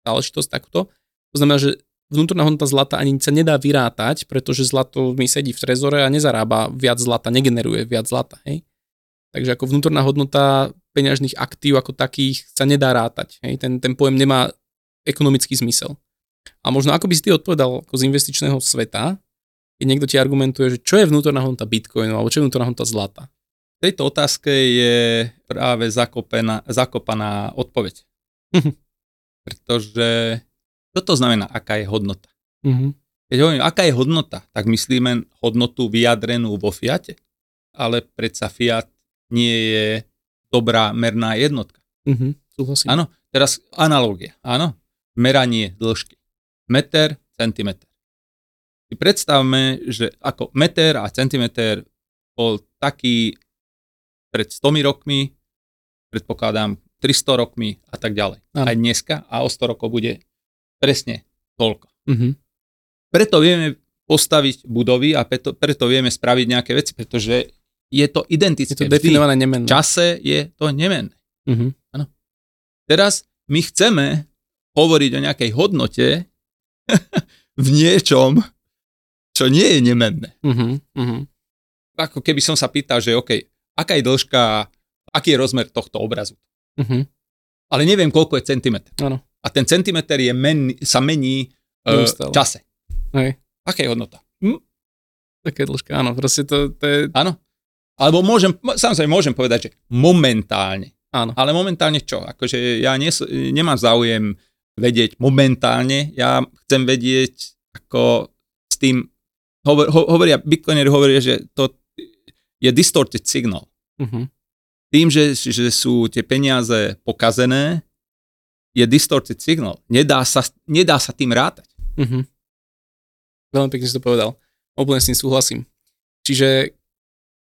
záležitosť takto. To znamená, že vnútorná hodnota zlata ani sa nedá vyrátať, pretože zlato mi sedí v trezore a nezarába viac zlata, negeneruje viac zlata. Hej? Takže ako vnútorná hodnota peňažných aktív ako takých sa nedá rátať. Hej? Ten, ten pojem nemá ekonomický zmysel. A možno ako by si ty odpovedal ako z investičného sveta, keď niekto ti argumentuje, že čo je vnútorná hodnota bitcoinu alebo čo je vnútorná hodnota zlata. V tejto otázke je práve zakopená, zakopaná odpoveď. Pretože čo to znamená, aká je hodnota? Uh-huh. Keď hovorím, aká je hodnota, tak myslíme hodnotu vyjadrenú vo fiate, ale predsa fiat nie je dobrá merná jednotka. Súhlasím. Áno, teraz analogia. Áno, meranie dĺžky. Meter, centimeter. Si predstavme, že ako meter a centimeter bol taký pred 100 rokmi, predpokladám 300 rokmi a tak ďalej. Áno. Aj dneska a o 100 rokov bude presne toľko. Uh-huh. Preto vieme postaviť budovy a preto, preto vieme spraviť nejaké veci, pretože je to Je identické. to definované nemenné. V čase je to nemenné. Uh-huh. Teraz my chceme hovoriť o nejakej hodnote v niečom, čo nie je nemenné. Uh-huh. Uh-huh. Ako keby som sa pýtal, že OK, aká je dĺžka, aký je rozmer tohto obrazu. Uh-huh. Ale neviem, koľko je centimetr. Áno. A ten centimetr je men, sa mení v čase. Hej. Aká je hodnota? Hm? Také dĺžka, áno, proste to, to je, Áno. Alebo môžem, mo- samozrejme môžem povedať, že momentálne. áno. Ale momentálne čo? Akože ja nie, nemám záujem vedieť momentálne, ja chcem vedieť, ako s tým, hovor, ho, hovoria, bitcoineri hovoria, že to je distorted signal. Uh-huh. Tým, že, že sú tie peniaze pokazené, je distorted signal. Nedá sa, nedá sa tým rátať. Uh-huh. Veľmi pekne si to povedal. Úplne s tým súhlasím. Čiže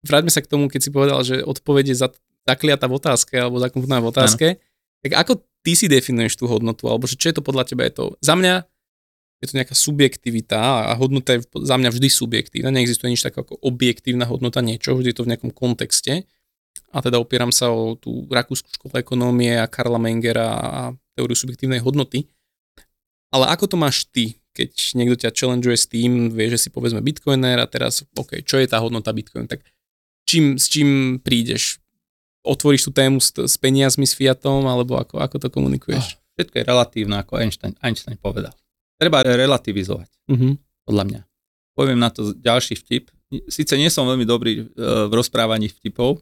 vráťme sa k tomu, keď si povedal, že odpoveď je za, zakliata v otázke alebo zakomponovaná v otázke. Tak ako ty si definuješ tú hodnotu? Alebo že čo je to podľa teba? Je to, za mňa je to nejaká subjektivita a hodnota je za mňa vždy subjektívna. Neexistuje nič také ako objektívna hodnota niečo, vždy je to v nejakom kontexte. A teda opieram sa o tú rakúsku školu ekonómie a Karla Mengera a teóriu subjektívnej hodnoty. Ale ako to máš ty, keď niekto ťa challengeuje s tým, vie, že si povedzme bitcoiner a teraz, OK, čo je tá hodnota bitcoinu? Tak čím, s čím prídeš? Otvoríš tú tému s, s peniazmi, s fiatom, alebo ako, ako to komunikuješ? Všetko je relatívne, ako Einstein, Einstein povedal. Treba relativizovať. Uh-huh. podľa mňa. Poviem na to ďalší vtip. Sice nie som veľmi dobrý e, v rozprávaní vtipov,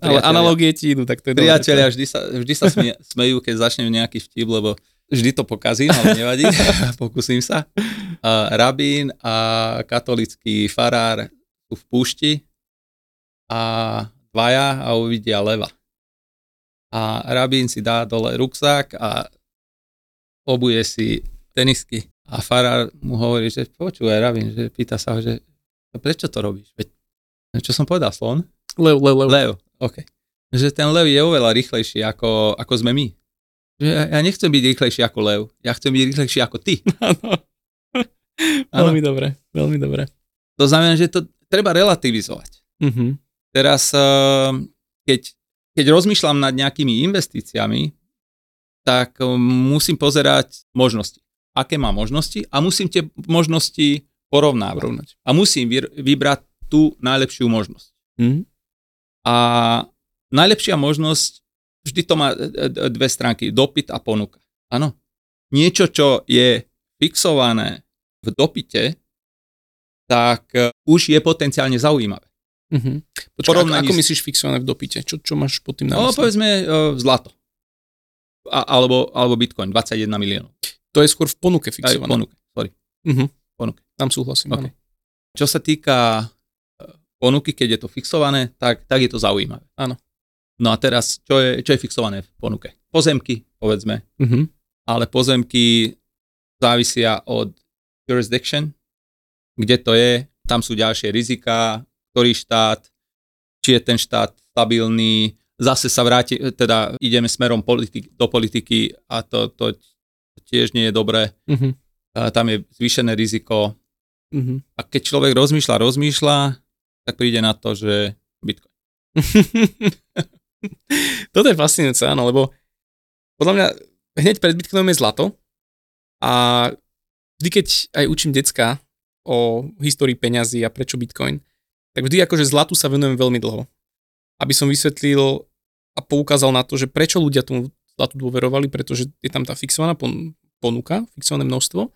Ale analogie ti idú, tak to je priatelia vždy sa, vždy sa smie, smejú, keď začnem nejaký vtip, lebo vždy to pokazím, ale nevadí, pokúsim sa. A rabín a katolický farár sú v púšti a dvaja a uvidia leva. A rabín si dá dole ruksák a obuje si tenisky. A farár mu hovorí, že počúvaj, rabín, že pýta sa ho, že prečo to robíš? Veď, čo som povedal, slon? Lev, lev, lev. Lev, OK. Že ten lev je oveľa rýchlejší ako, ako sme my. Že ja, ja nechcem byť rýchlejší ako lev, ja chcem byť rýchlejší ako ty. Áno. veľmi dobre, veľmi dobre. To znamená, že to treba relativizovať. Uh-huh. Teraz, eh, keď, keď rozmýšľam nad nejakými investíciami, tak eh, musím pozerať možnosti. Aké má možnosti a musím tie možnosti porovnávať. A musím vybrať tú najlepšiu možnosť. Uh-huh. A najlepšia možnosť, vždy to má eh, dve stránky, dopyt a ponuka. Áno. Niečo, čo je fixované v dopite, tak už je potenciálne zaujímavé. Uh-huh. Počkaj, ako, ako myslíš fixované v dopite? Čo, čo máš pod tým na no, povedzme uh, zlato. A, alebo, alebo Bitcoin, 21 miliónov. To je skôr v ponuke fixované. Aj v ponuke, sorry. Uh-huh. Ponuke. Tam súhlasím. Okay. Čo sa týka ponuky, keď je to fixované, tak, tak je to zaujímavé. Áno. No a teraz, čo je, čo je fixované v ponuke? Pozemky, povedzme. Uh-huh. Ale pozemky závisia od jurisdiction, kde to je, tam sú ďalšie rizika, ktorý štát, či je ten štát stabilný, zase sa vráti, teda ideme smerom politik, do politiky a to, to tiež nie je dobré. A tam je zvýšené riziko. Uh-huh. A keď človek rozmýšľa, rozmýšľa, tak príde na to, že Bitcoin. Toto je fascinujúce, áno, lebo podľa mňa hneď pred Bitcoinom je zlato a vždy, keď aj učím decka o histórii peňazí a prečo Bitcoin, tak vždy akože zlatu sa venujem veľmi dlho. Aby som vysvetlil a poukázal na to, že prečo ľudia tomu zlatu dôverovali, pretože je tam tá fixovaná ponuka, fixované množstvo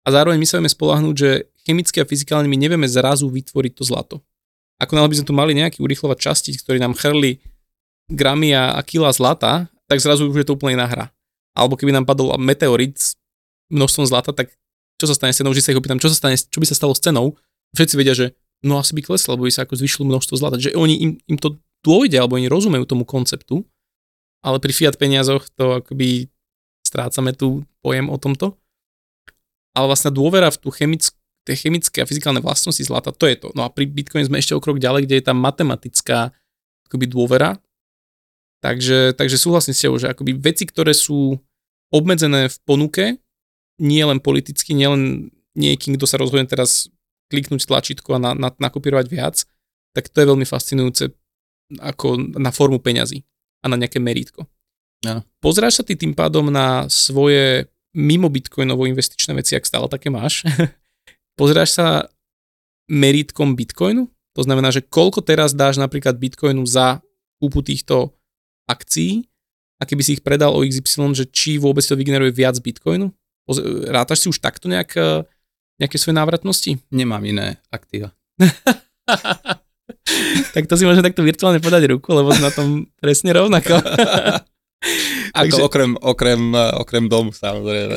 a zároveň my sa vieme spolahnúť, že chemicky a fyzikálne my nevieme zrazu vytvoriť to zlato. Ako by sme tu mali nejaký urychlovať častíc, ktorý nám chrli gramy a, kila zlata, tak zrazu už je to úplne iná hra. Alebo keby nám padol meteorit s množstvom zlata, tak čo sa stane s cenou, že sa ich opýtam, čo sa stane, čo by sa stalo s cenou, všetci vedia, že no asi by klesla, lebo by sa ako zvyšilo množstvo zlata. Že oni im, im to dôjde, alebo oni rozumejú tomu konceptu, ale pri fiat peniazoch to akoby strácame tu pojem o tomto. Ale vlastne dôvera v tú chemickú tie chemické a fyzikálne vlastnosti zlata, to je to. No a pri Bitcoin sme ešte o krok ďalej, kde je tá matematická akoby dôvera. Takže, takže súhlasím s tebou, že akoby veci, ktoré sú obmedzené v ponuke, nie len politicky, nie len niekým, kto sa rozhodne teraz kliknúť tlačítko a na, na, nakopírovať viac, tak to je veľmi fascinujúce ako na formu peňazí a na nejaké merítko. Ja. Pozráš sa ty tým pádom na svoje mimo bitcoinovo investičné veci, ak stále také máš. Pozráš sa merítkom bitcoinu? To znamená, že koľko teraz dáš napríklad bitcoinu za kúpu týchto akcií a keby si ich predal o XY, že či vôbec to vygeneruje viac bitcoinu? Rátaš si už takto nejak nejaké svoje návratnosti? Nemám iné aktíva. tak to si môžem takto virtuálne podať ruku, lebo na tom presne rovnako. Ako Takže... okrem, okrem, okrem domu samozrejme.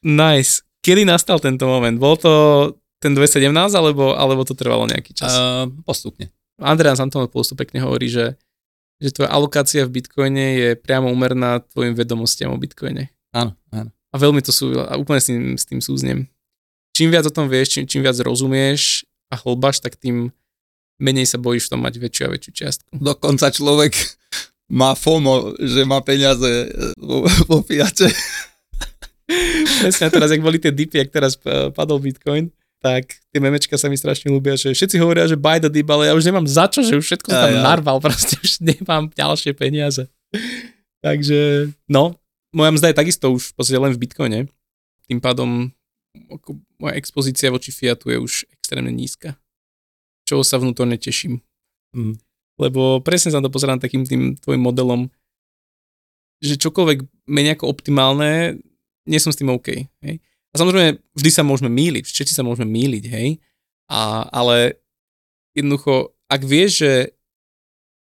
nice. Kedy nastal tento moment? Bol to ten 217 alebo, alebo to trvalo nejaký čas? Uh, postupne. Andreas Antonopoulos to pekne hovorí, že, že tvoja alokácia v Bitcoine je priamo umerná tvojim vedomostiam o Bitcoine. Áno, áno. A veľmi to sú, a úplne s tým, s tým súznem čím viac o tom vieš, čím, čím viac rozumieš a hlbaš, tak tým menej sa bojíš v tom mať väčšiu a väčšiu čiastku. Dokonca človek má FOMO, že má peniaze vo, vo fiate. Presne, teraz, ak boli tie dipy, ak teraz eh, padol Bitcoin, tak tie memečka sa mi strašne ľúbia, že všetci hovoria, že buy the dip, ale ja už nemám za čo, že už všetko sa tam ja. narval, proste už nemám ďalšie peniaze. Takže, no, moja mzda je takisto už v podstate len v Bitcoine. Tým pádom ako moja expozícia voči Fiatu je už extrémne nízka. Čo sa vnútorne teším. Mm. Lebo presne sa to pozerám takým tým tvojim modelom, že čokoľvek menej ako optimálne, nie som s tým OK. Hej? A samozrejme, vždy sa môžeme míliť, všetci sa môžeme míliť, hej? A, ale jednoducho, ak vieš, že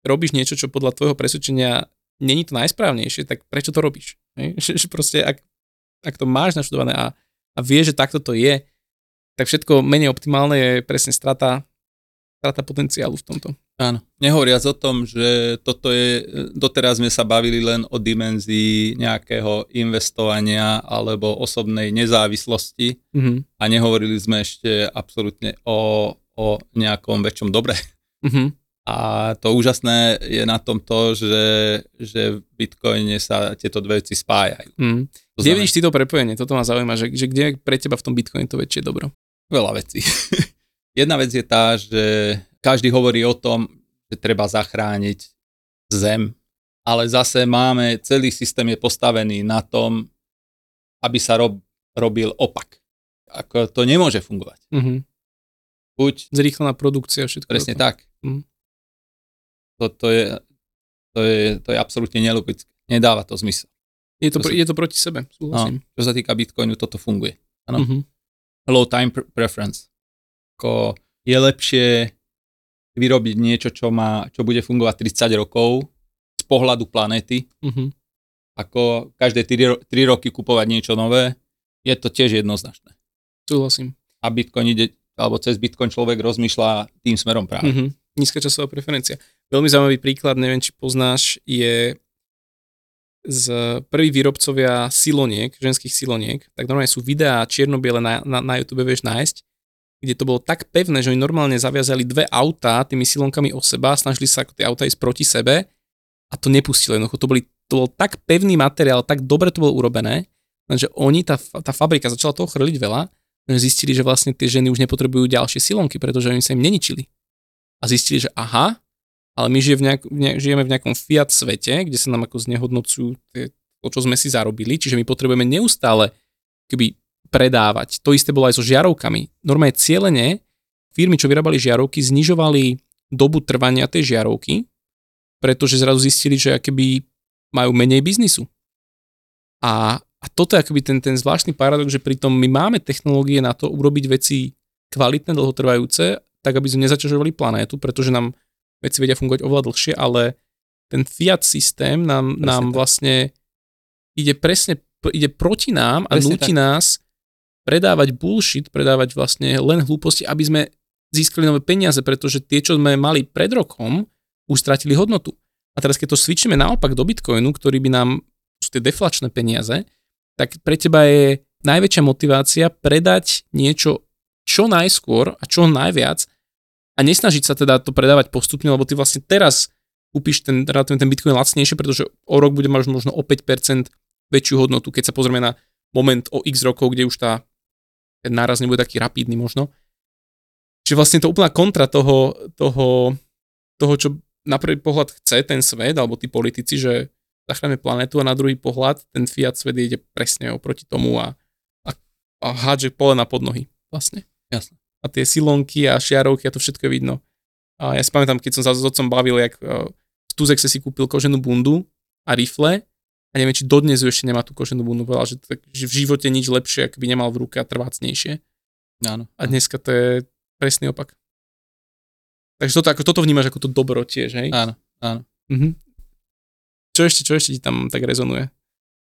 robíš niečo, čo podľa tvojho presvedčenia není to najsprávnejšie, tak prečo to robíš? Hej? Že proste, ak, ak to máš naštudované a a vie, že takto to je, tak všetko menej optimálne je presne strata, strata potenciálu v tomto. Áno. Nehovoriac o tom, že toto je, doteraz sme sa bavili len o dimenzii nejakého investovania alebo osobnej nezávislosti mm-hmm. a nehovorili sme ešte absolútne o, o nejakom väčšom dobre. Mhm. A to úžasné je na tom to, že, že v Bitcoine sa tieto dve veci spájajú. Mm. To Kde vidíš ty to prepojenie? Toto ma zaujíma, že, že kde je pre teba v tom Bitcoine to väčšie dobro? veľa vecí. Jedna vec je tá, že každý hovorí o tom, že treba zachrániť zem, ale zase máme, celý systém je postavený na tom, aby sa rob, robil opak. Ako to nemôže fungovať. Mhm. Buď Zrýchlená produkcia, všetko. presne tak. Mhm. To, to, je, to, je, to je absolútne nelogické. Nedáva to zmysel. Je to, sa- je to proti sebe, No, súhlasím. čo sa týka Bitcoinu, toto funguje. Mhm. low time pre- preference. Ako je lepšie vyrobiť niečo, čo, má, čo bude fungovať 30 rokov z pohľadu planéty, Mhm. ako každé 3, ro- 3 roky kupovať niečo nové, je to tiež jednoznačné. Súhlasím. A Bitcoin ide, alebo cez Bitcoin človek rozmýšľa tým smerom práve. Mhm. Nízka časová preferencia. Veľmi zaujímavý príklad, neviem, či poznáš, je z prví výrobcovia siloniek, ženských siloniek, tak normálne sú videá čierno-biele na, na, na YouTube vieš nájsť, kde to bolo tak pevné, že oni normálne zaviazali dve autá tými silonkami o seba, snažili sa ako tie auta ísť proti sebe a to nepustilo jednoducho. To, boli, to bol tak pevný materiál, tak dobre to bolo urobené, lenže oni, tá, tá fabrika začala toho chrliť veľa, že zistili, že vlastne tie ženy už nepotrebujú ďalšie silonky, pretože oni sa im neničili. A zistili, že aha, ale my žije v nejak, v nejak, žijeme v nejakom fiat svete, kde sa nám ako znehodnocujú tie, to, čo sme si zarobili, čiže my potrebujeme neustále keby predávať. To isté bolo aj so žiarovkami. Normálne cieľene firmy, čo vyrábali žiarovky, znižovali dobu trvania tej žiarovky, pretože zrazu zistili, že akoby majú menej biznisu. A, a toto je akoby ten, ten zvláštny paradox, že pritom my máme technológie na to urobiť veci kvalitné, dlhotrvajúce, tak aby sme nezaťažovali planétu, pretože nám veci vedia fungovať oveľa dlhšie, ale ten fiat systém nám, Presne nám tak. vlastne ide presne, ide proti nám a Presne núti tak. nás predávať bullshit, predávať vlastne len hlúposti, aby sme získali nové peniaze, pretože tie, čo sme mali pred rokom, už stratili hodnotu. A teraz keď to switchíme naopak do Bitcoinu, ktorý by nám, sú tie deflačné peniaze, tak pre teba je najväčšia motivácia predať niečo čo najskôr a čo najviac a nesnažiť sa teda to predávať postupne, lebo ty vlastne teraz kúpiš ten, ten Bitcoin lacnejšie, pretože o rok bude mať možno o 5% väčšiu hodnotu, keď sa pozrieme na moment o x rokov, kde už tá, ten náraz nebude taký rapidný možno. Čiže vlastne to úplná kontra toho, toho, toho, čo na prvý pohľad chce ten svet, alebo tí politici, že zachránime planetu a na druhý pohľad ten fiat svet ide presne oproti tomu a, a, a hádže pole na podnohy vlastne. Jasné. A tie silonky a šiarovky a to všetko je vidno. A ja si pamätám, keď som sa s otcom bavil, jak uh, v Tuzexe si kúpil koženú bundu a rifle a neviem, či dodnes ešte nemá tú koženú bundu, povedal, že, tak, že v živote nič lepšie, ak by nemal v ruke a trvácnejšie. Áno. A dneska to je presný opak. Takže toto, ako, toto vnímaš ako to dobro tiež, hej? Áno, áno. Mhm. Čo ešte, čo ešte ti tam tak rezonuje?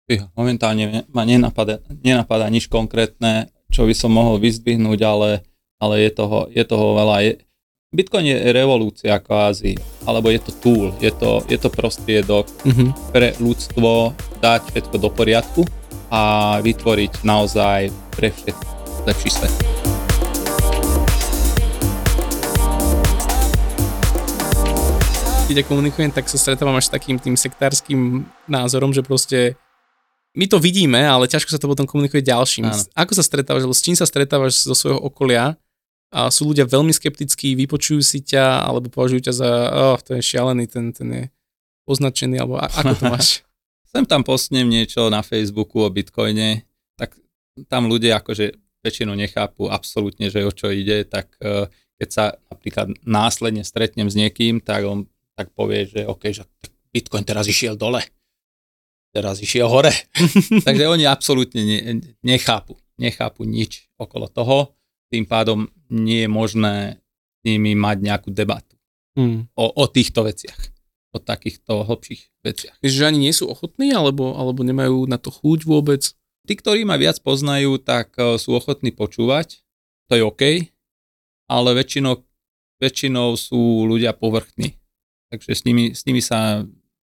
Fíha, Momentálne ma nenapadá, nenapadá nič konkrétne, čo by som mohol vyzdvihnúť, ale, ale je, toho, je toho veľa. Je, Bitcoin je revolúcia kvázi, alebo je to tool, je to, je to prostriedok Mhm. pre ľudstvo dať všetko do poriadku a vytvoriť naozaj pre všetko lepší svet. keď ja komunikujem, tak sa stretávam až s takým tým sektárským názorom, že proste my to vidíme, ale ťažko sa to potom komunikuje ďalším. Áno. Ako sa stretávaš, s čím sa stretávaš zo svojho okolia? A sú ľudia veľmi skeptickí, vypočujú si ťa, alebo považujú ťa za, oh, to je šialený, ten, ten je označený, alebo a, ako to máš? Sem tam postnem niečo na Facebooku o Bitcoine, tak tam ľudia akože väčšinu nechápu absolútne, že o čo ide, tak eh, keď sa napríklad následne stretnem s niekým, tak on tak povie, že OK, že Bitcoin teraz išiel dole, teraz išiel hore. Takže oni absolútne ne, nechápu, nechápu nič okolo toho, tým pádom nie je možné s nimi mať nejakú debatu Hmm. o, o týchto veciach, o takýchto hlbších veciach. Myslíš, že ani nie sú ochotní, alebo, alebo nemajú na to chuť vôbec? Tí, ktorí ma viac poznajú, tak eh, sú ochotní počúvať, to je OK, ale väčšinou, väčšinou sú ľudia povrchní, takže s nimi, s nimi sa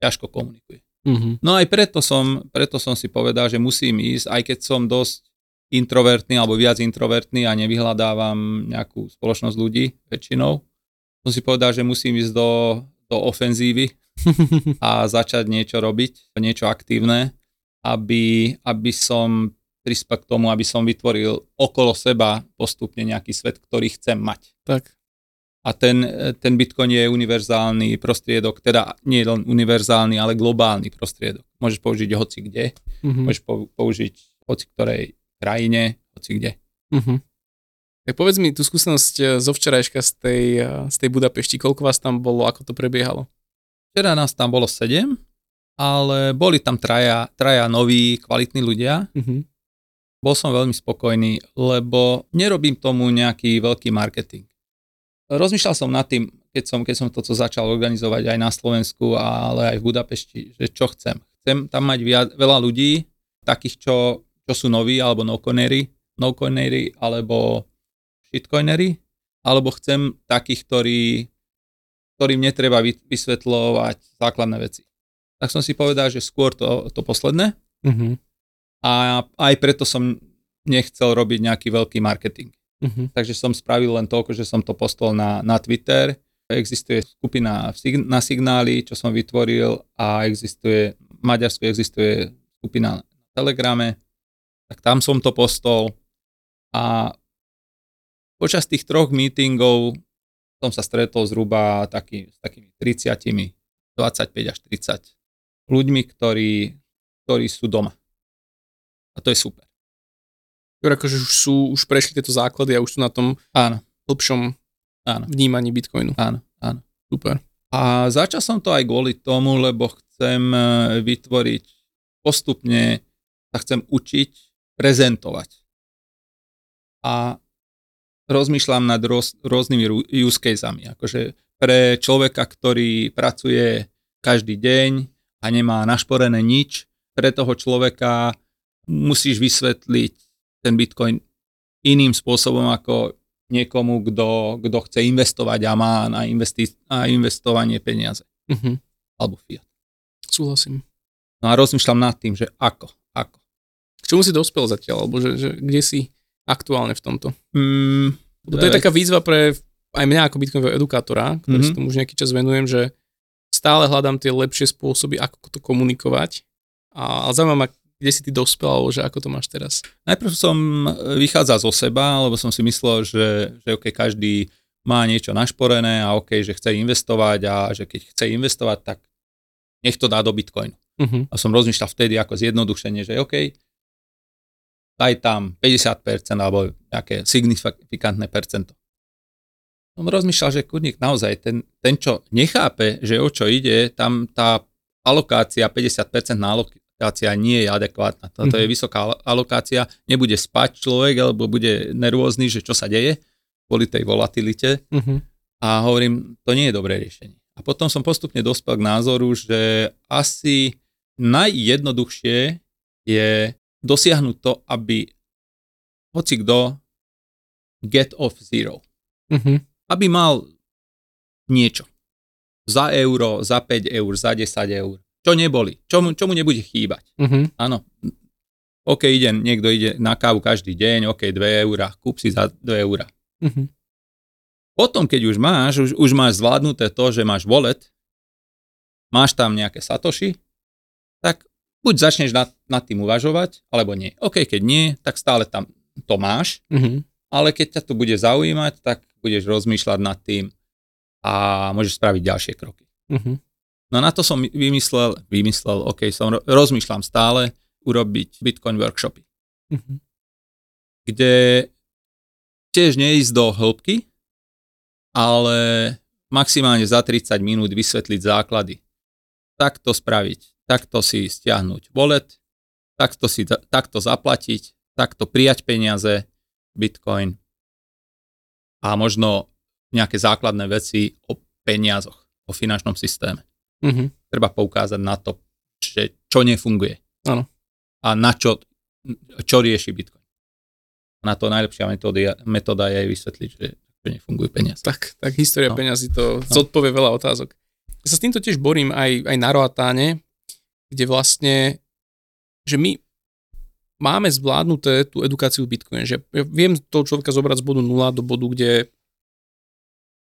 ťažko komunikuje. Mhm. No aj preto som, preto som si povedal, že musím ísť, aj keď som dosť introvertný alebo viac introvertný a nevyhľadávam nejakú spoločnosť ľudí väčšinou. Som si povedal, že musím ísť do, do ofenzívy a začať niečo robiť, niečo aktívne, aby, aby som prispel k tomu, aby som vytvoril okolo seba postupne nejaký svet, ktorý chcem mať. Tak. A ten, ten Bitcoin je univerzálny prostriedok, teda nie len univerzálny, ale globálny prostriedok. Môžeš použiť hoci kde, Mhm. môžeš použiť hoci ktorej krajine, hoci kde. Mhm. Tak povedz mi tú skúsenosť eh, zo včerajška z tej, eh, z tej Budapešti. Koľko vás tam bolo, ako to prebiehalo? Včera nás tam bolo sedem, ale boli tam traja, traja noví, kvalitní ľudia. Mhm. Bol som veľmi spokojný, lebo nerobím tomu nejaký veľký marketing. Rozmýšľal som nad tým, keď som, keď som toto začal organizovať aj na Slovensku, ale aj v Budapešti, že čo chcem. Chcem tam mať viac, veľa ľudí, takých, čo, čo sú noví, alebo no-coinery, no-coinery, alebo shitcoinery, alebo chcem takých, ktorí, ktorým netreba vy- vysvetľovať základné veci. Tak som si povedal, že skôr to, to posledné, Mhm. a aj preto som nechcel robiť nejaký veľký marketing. Mhm. Takže som spravil len toľko, že som to postol na, na Twitter. Existuje skupina na signály, čo som vytvoril a existuje, v Maďarsku existuje skupina na Telegrame, tak tam som to postol a počas tých troch meetingov som sa stretol zhruba taký, s takými 30, 25 až 30 ľuďmi, ktorí, ktorí sú doma. A to je super. Dobre, akože už sú, už prešli tieto základy a už sú na tom Áno, hĺbšom áno, vnímaní Bitcoinu. áno, áno. Super. A začal som to aj kvôli tomu, lebo chcem e, vytvoriť postupne, sa chcem učiť prezentovať. A rozmýšľam nad roz, rôznymi use casami. Akože pre človeka, ktorý pracuje každý deň a nemá našporené nič, pre toho človeka musíš vysvetliť ten Bitcoin iným spôsobom ako niekomu, kto, kto chce investovať a má na, investi- na investovanie peniaze. Mhm. Alebo fiat. Súhlasím. No a rozmýšľam nad tým, že ako, ako. Čomu si dospel zatiaľ? Alebo že, že kde si aktuálne v tomto? Mm, to je taká výzva pre aj mňa ako Bitcoinového edukátora, ktorý Mhm. mm-hmm. si tomu už nejaký čas venujem, že stále hľadám tie lepšie spôsoby, ako to komunikovať. A, ale zaujímavé ma, kde si ty dospel, alebo že ako to máš teraz. Najprv som vychádzal zo seba, lebo som si myslel, že, že okay, každý má niečo našporené a OK, že chce investovať a že keď chce investovať, tak nech to dá do Bitcoinu. Uh-huh. A som rozmýšľal vtedy ako zjednodušenie, že OK, daj tam 50% alebo nejaké signifikantné percento. Som rozmýšľal, že kurník naozaj, ten, ten čo nechápe, že o čo ide, tam tá alokácia, 50% na alokácia nie je adekvátna. Toto je Mhm. vysoká alo- alokácia, nebude spať človek, alebo bude nervózny, že čo sa deje kvôli tej volatilite Uh-huh. a hovorím, to nie je dobré riešenie. A potom som postupne dospel k názoru, že asi najjednoduchšie je dosiahnuť to, aby hoci kto get off zero. Uh-huh. Aby mal niečo. Za euro, za 5 eur, za 10 eur. Čo neboli. Čo mu, čo mu nebude chýbať. Uh-huh. Áno. OK, ide, niekto ide na kávu každý deň, OK, 2 eurá, kúp si za 2 eurá. Uh-huh. Potom, keď už máš, už, už máš zvládnuté to, že máš wallet, máš tam nejaké satoši, tak buď začneš nad, nad tým uvažovať, alebo nie. OK, keď nie, tak stále tam to máš, Uh-huh. ale keď ťa to bude zaujímať, tak budeš rozmýšľať nad tým a môžeš spraviť ďalšie kroky. Uh-huh. No na to som vymyslel, vymyslel, OK, som ro- rozmýšľam stále urobiť Bitcoin workshopy, Uh-huh. kde tiež neísť do hĺbky, ale maximálne za 30 minút vysvetliť základy. Takto spraviť, takto si stiahnuť wallet, takto, si, takto zaplatiť, takto prijať peniaze, Bitcoin a možno nejaké základné veci o peniazoch, o finančnom systéme. Uh-huh. Treba poukázať na to, že čo nefunguje. Áno. A na čo, čo rieši Bitcoin. Na to najlepšia metóda, metóda je vysvetliť, že čo nefungujú peniaze. Tak, tak história No. peňazí to no. zodpovie veľa otázok. Ja sa s týmto tiež borím aj, aj na Roatáne, kde vlastne, že my máme zvládnuté tú edukáciu Bitcoin, že ja viem toho človeka zobrať z bodu 0 do bodu, kde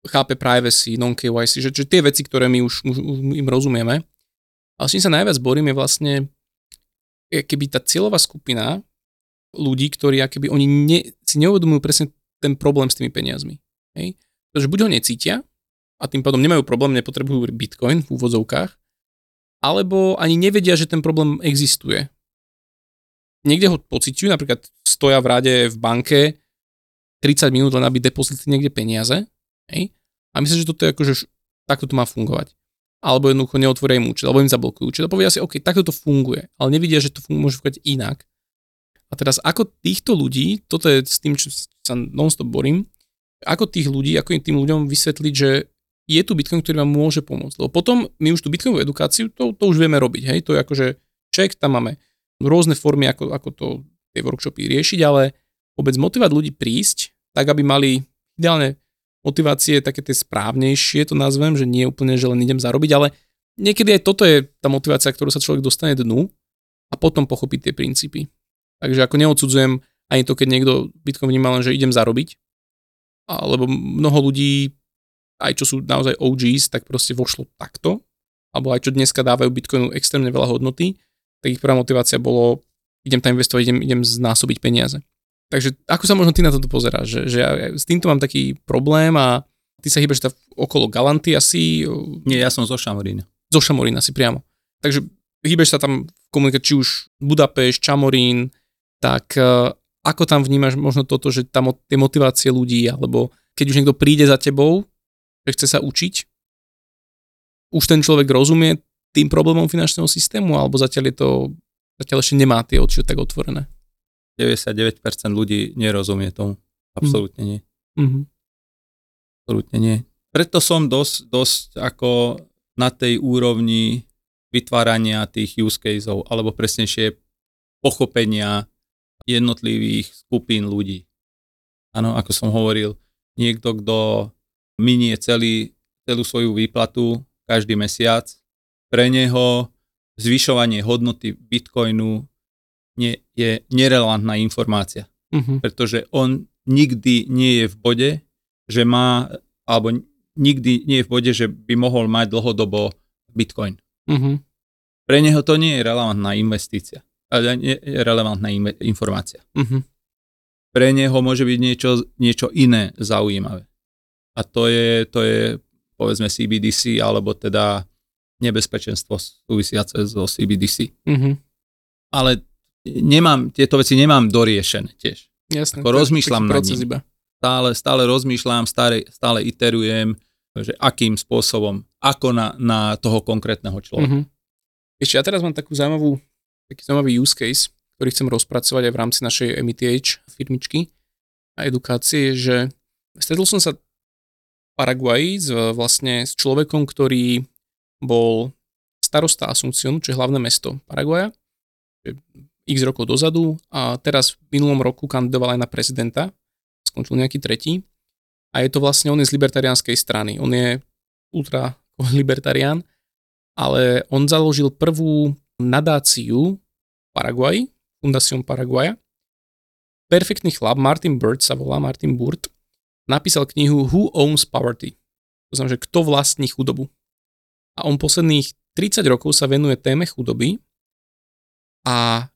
chápe privacy, non-KYC, že, že tie veci, ktoré my už, už, už im rozumieme. Ale s čím sa najviac borím je vlastne, keby tá cieľová skupina ľudí, ktorí keby oni ne, si neuvedomujú presne ten problém s tými peniazmi. Hej? Pretože buď ho necítia a tým pádom nemajú problém, nepotrebujú bitcoin v úvodzovkách, alebo ani nevedia, že ten problém existuje. Niekde ho pociťujú, napríklad stoja v rade v banke 30 minút len aby depozitli niekde peniaze hej? a myslím, že toto je akože takto to má fungovať. Alebo jednoducho neotvoria im účet, alebo im zablokujú účet a povedia si, OK, takto to funguje, ale nevidia, že to funguje, môže fungovať inak. A teraz ako týchto ľudí, toto je s tým, čo sa non-stop borím, ako tých ľudí, ako im tým ľuďom vysvetliť, že je tu Bitcoin, ktorý vám môže pomôcť. Lebo potom my už tú Bitcoinovú edukáciu, to, to už vieme robiť. Hej? To je akože check, tam máme rôzne formy, ako, ako to tie workshopy riešiť, ale vôbec motivovať ľudí prísť, tak aby mali ideálne motivácie také tie správnejšie, to nazvem, že nie úplne, že len idem zarobiť, ale niekedy aj toto je tá motivácia, ktorú sa človek dostane dnu a potom pochopí tie princípy. Takže ako neodsudzujem ani to, keď niekto Bitcoin vníma len, že idem zarobiť, alebo mnoho ľudí, aj čo sú naozaj OGs, tak proste vošlo takto, alebo aj čo dneska dávajú Bitcoinu extrémne veľa hodnoty, tak ich prvá motivácia bolo, idem tam investovať, idem, idem znásobiť peniaze. Takže ako sa možno ty na toto pozeráš, že, že ja s týmto mám taký problém a ty sa hýbaš okolo Galanty asi? Nie, ja som zo Šamorína. Zo Šamorína si priamo. Takže hýbeš sa tam v komunikácii, či už Budapešť, Čamorín, tak e, ako tam vnímaš možno toto, že tam tie motivácie ľudí, alebo keď už niekto príde za tebou, že chce sa učiť, už ten človek rozumie tým problémom finančného systému, alebo zatiaľ je to, zatiaľ ešte nemá tie oči tak otvorené? 99% ľudí nerozumie tomu. Absolútne nie. Mm-hmm. Absolútne nie. Preto som dosť, dosť ako na tej úrovni vytvárania tých use caseov, alebo presnejšie pochopenia jednotlivých skupín ľudí. Áno, ako som hovoril, niekto, kto minie celý, celú svoju výplatu každý mesiac, pre neho zvyšovanie hodnoty bitcoinu nie, je nerelevantná informácia. Uh-huh. Pretože on nikdy nie je v bode, že má, alebo nikdy nie je v bode, že by mohol mať dlhodobo bitcoin. Uh-huh. Pre neho to nie je relevantná investícia relevantná informácia. Uh-huh. Pre neho môže byť niečo, niečo iné zaujímavé. A to je, to je povedzme CBDC alebo teda nebezpečenstvo súvisiace so CBDC. Uh-huh. Ale nemám, tieto veci nemám doriešené tiež. Jasne, Ako rozmýšľam na ním. Iba. Stále, stále rozmýšľam, stále, stále iterujem, že akým spôsobom, ako na, na toho konkrétneho človeka. Uh-huh. Ešte ja teraz mám takú zaujímavú taký zaujímavý use case, ktorý chcem rozpracovať aj v rámci našej METH firmičky a edukácie, že stretol som sa Paraguaji s, vlastne s človekom, ktorý bol starosta Asuncion, čo je hlavné mesto Paraguaja, x rokov dozadu a teraz v minulom roku kandidoval aj na prezidenta, skončil nejaký tretí a je to vlastne, on je z libertariánskej strany, on je ultra libertarián, ale on založil prvú nadáciu Paraguay, Fundación Paraguaya. Perfektný chlap, Martin Bird sa volá, Martin Burt, napísal knihu Who Owns Poverty? To znamená, že kto vlastní chudobu. A on posledných 30 rokov sa venuje téme chudoby a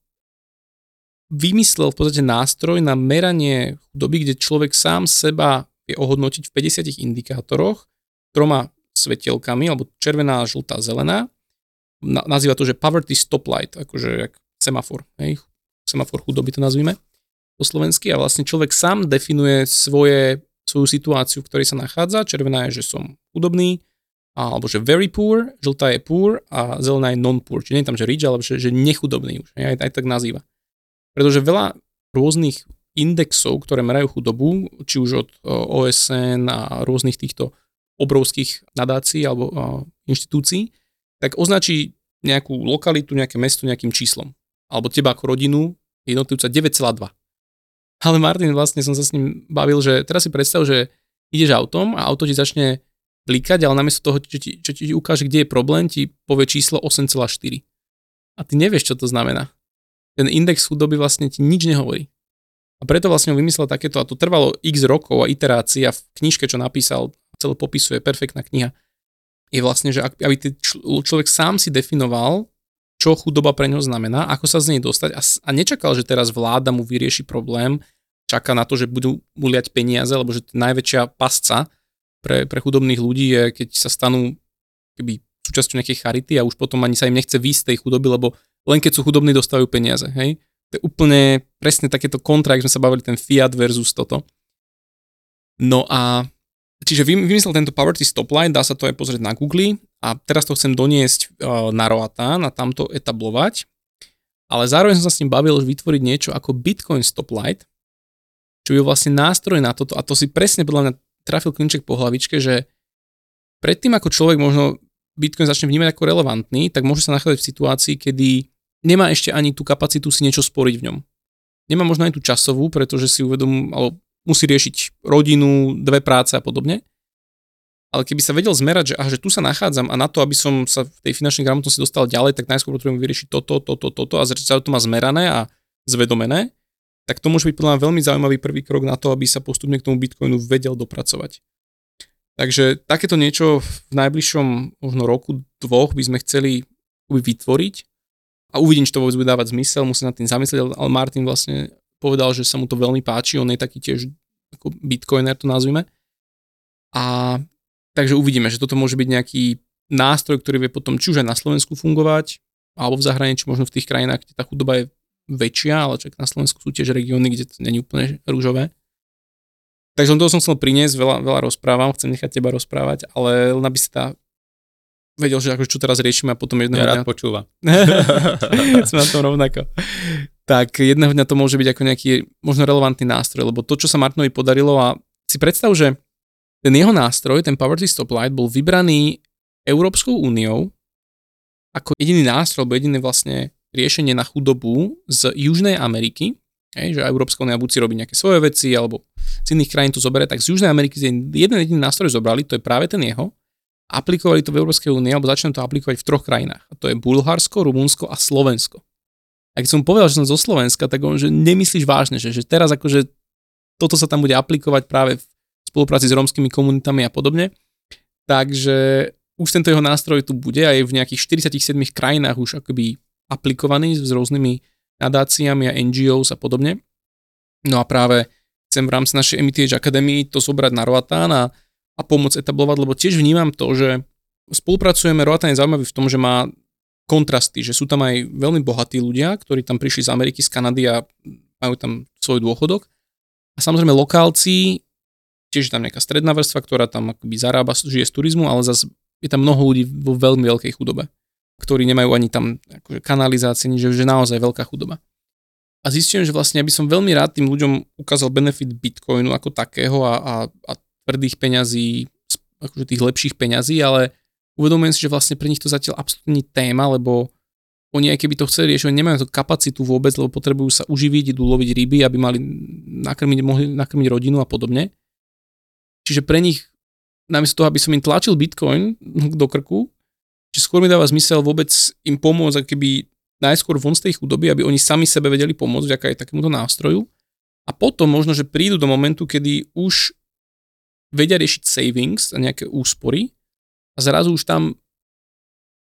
vymyslel v podstate nástroj na meranie chudoby, kde človek sám seba vie ohodnotiť v 50 indikátoroch troma svetielkami, alebo červená, žltá, zelená nazýva to, že poverty stoplight, akože jak semafor, hej, semafor chudoby to nazvime po slovensky a vlastne človek sám definuje svoje, svoju situáciu, v ktorej sa nachádza. Červená je, že som chudobný, alebo že very poor, žltá je poor a zelená je non-poor, čiže nie je tam, že rich, ale že, že nechudobný už, aj, aj tak nazýva. Pretože veľa rôznych indexov, ktoré merajú chudobu, či už od OSN a rôznych týchto obrovských nadácií alebo inštitúcií, tak označí nejakú lokalitu, nejaké mesto nejakým číslom. Alebo teba ako rodinu jednotlivca 9,2. Ale Martin, vlastne som sa s ním bavil, že teraz si predstav, že ideš autom a auto ti začne blikať, ale namiesto toho, čo ti, čo ti ukáže, kde je problém, ti povie číslo 8,4. A ty nevieš, čo to znamená. ten index chudoby vlastne ti nič nehovorí. A preto vlastne on vymyslel takéto, a to trvalo x rokov a iterácia v knižke, čo napísal, celé popisuje, perfektná kniha, je vlastne, že aby človek sám si definoval, čo chudoba pre ňo znamená, ako sa z nej dostať a, a nečakal, že teraz vláda mu vyrieši problém, čaká na to, že budú mu liať peniaze, lebo že najväčšia pasca pre, pre chudobných ľudí je, keď sa stanú keby súčasťou nejakej charity a už potom ani sa im nechce výjsť z tej chudoby, lebo len keď sú chudobní, dostávajú peniaze. Hej? To je úplne presne takéto kontra, sme sa bavili, ten fiat versus toto. No a čiže vymyslel tento Poverty Stoplight, dá sa to aj pozrieť na Google a teraz to chcem doniesť uh, na Roatan a tamto etablovať. Ale zároveň som sa s ním bavil vytvoriť niečo ako Bitcoin Stoplight, čo je vlastne nástroj na toto a to si presne podľa mňa trafil klinček po hlavičke, že predtým ako človek možno Bitcoin začne vnímať ako relevantný, tak môže sa nachádzať v situácii, kedy nemá ešte ani tú kapacitu si niečo sporiť v ňom. Nemá možno aj tú časovú, pretože si uvedom, alebo musí riešiť rodinu, dve práce a podobne. Ale keby sa vedel zmerať, že, aha, že tu sa nachádzam a na to, aby som sa v tej finančnej gramotnosti dostal ďalej, tak najskôr potrebujem vyriešiť toto, toto, toto a zrazu to má zmerané a zvedomené, tak to môže byť podľa mňa veľmi zaujímavý prvý krok na to, aby sa postupne k tomu Bitcoinu vedel dopracovať. Takže takéto niečo v najbližšom možno roku, dvoch by sme chceli vytvoriť a uvidím, či to vôbec bude dávať zmysel, musím nad tým zamyslieť, ale Martin vlastne povedal, že sa mu to veľmi páči, on je taký tiež ako bitcoiner, to nazvime. A takže uvidíme, že toto môže byť nejaký nástroj, ktorý vie potom či už aj na Slovensku fungovať, alebo v zahraničí, možno v tých krajinách, kde tá chudoba je väčšia, ale čak na Slovensku sú tiež regióny, kde to není úplne rúžové. Takže som toho som chcel priniesť, veľa, veľa rozprávam, chcem nechať teba rozprávať, ale len aby si tá vedel, že ako čo teraz riešime a potom jedného ja dňa... rád počúva. Sme na tom rovnako. Tak jedného dňa to môže byť ako nejaký možno relevantný nástroj, lebo to, čo sa Martinovi podarilo a si predstav, že ten jeho nástroj, ten Poverty Stoplight, bol vybraný Európskou úniou ako jediný nástroj, alebo jediné vlastne riešenie na chudobu z Južnej Ameriky, hej, že Európska únia buď si robí nejaké svoje veci, alebo z iných krajín to zoberie, tak z Južnej Ameriky jeden jediný nástroj zobrali, to je práve ten jeho, aplikovali to v Európskej únii, alebo začnú to aplikovať v troch krajinách. A to je Bulharsko, Rumunsko a Slovensko. A keď som povedal, že som zo Slovenska, tak on, že nemyslíš vážne, že, že teraz akože toto sa tam bude aplikovať práve v spolupráci s rómskymi komunitami a podobne. Takže už tento jeho nástroj tu bude a je v nejakých 47 krajinách už akoby aplikovaný s rôznymi nadáciami a NGOs a podobne. No a práve chcem v rámci našej MTH Academy to zobrať na Roatán a, a pomôcť etablovať, lebo tiež vnímam to, že spolupracujeme, Roatán je zaujímavý v tom, že má kontrasty, že sú tam aj veľmi bohatí ľudia, ktorí tam prišli z Ameriky, z Kanady a majú tam svoj dôchodok. A samozrejme lokálci, tiež je tam nejaká stredná vrstva, ktorá tam akoby zarába, žije z turizmu, ale zase je tam mnoho ľudí vo veľmi veľkej chudobe ktorí nemajú ani tam akože kanalizácie, že, že naozaj veľká chudoba. A zistím, že vlastne ja by som veľmi rád tým ľuďom ukázal benefit Bitcoinu ako takého a, a, a tvrdých peňazí, akože tých lepších peňazí, ale uvedomujem si, že vlastne pre nich to zatiaľ absolútne téma, lebo oni aj keby to chceli riešiť, nemajú tú kapacitu vôbec, lebo potrebujú sa uživiť, idú loviť ryby, aby mali nakrmiť, mohli nakrmiť rodinu a podobne. Čiže pre nich, namiesto toho, aby som im tlačil Bitcoin do krku, že skôr mi dáva zmysel vôbec im pomôcť, keby najskôr von z tej chudoby, aby oni sami sebe vedeli pomôcť vďaka aj takémuto nástroju. A potom možno, že prídu do momentu, kedy už vedia riešiť savings a nejaké úspory a zrazu už tam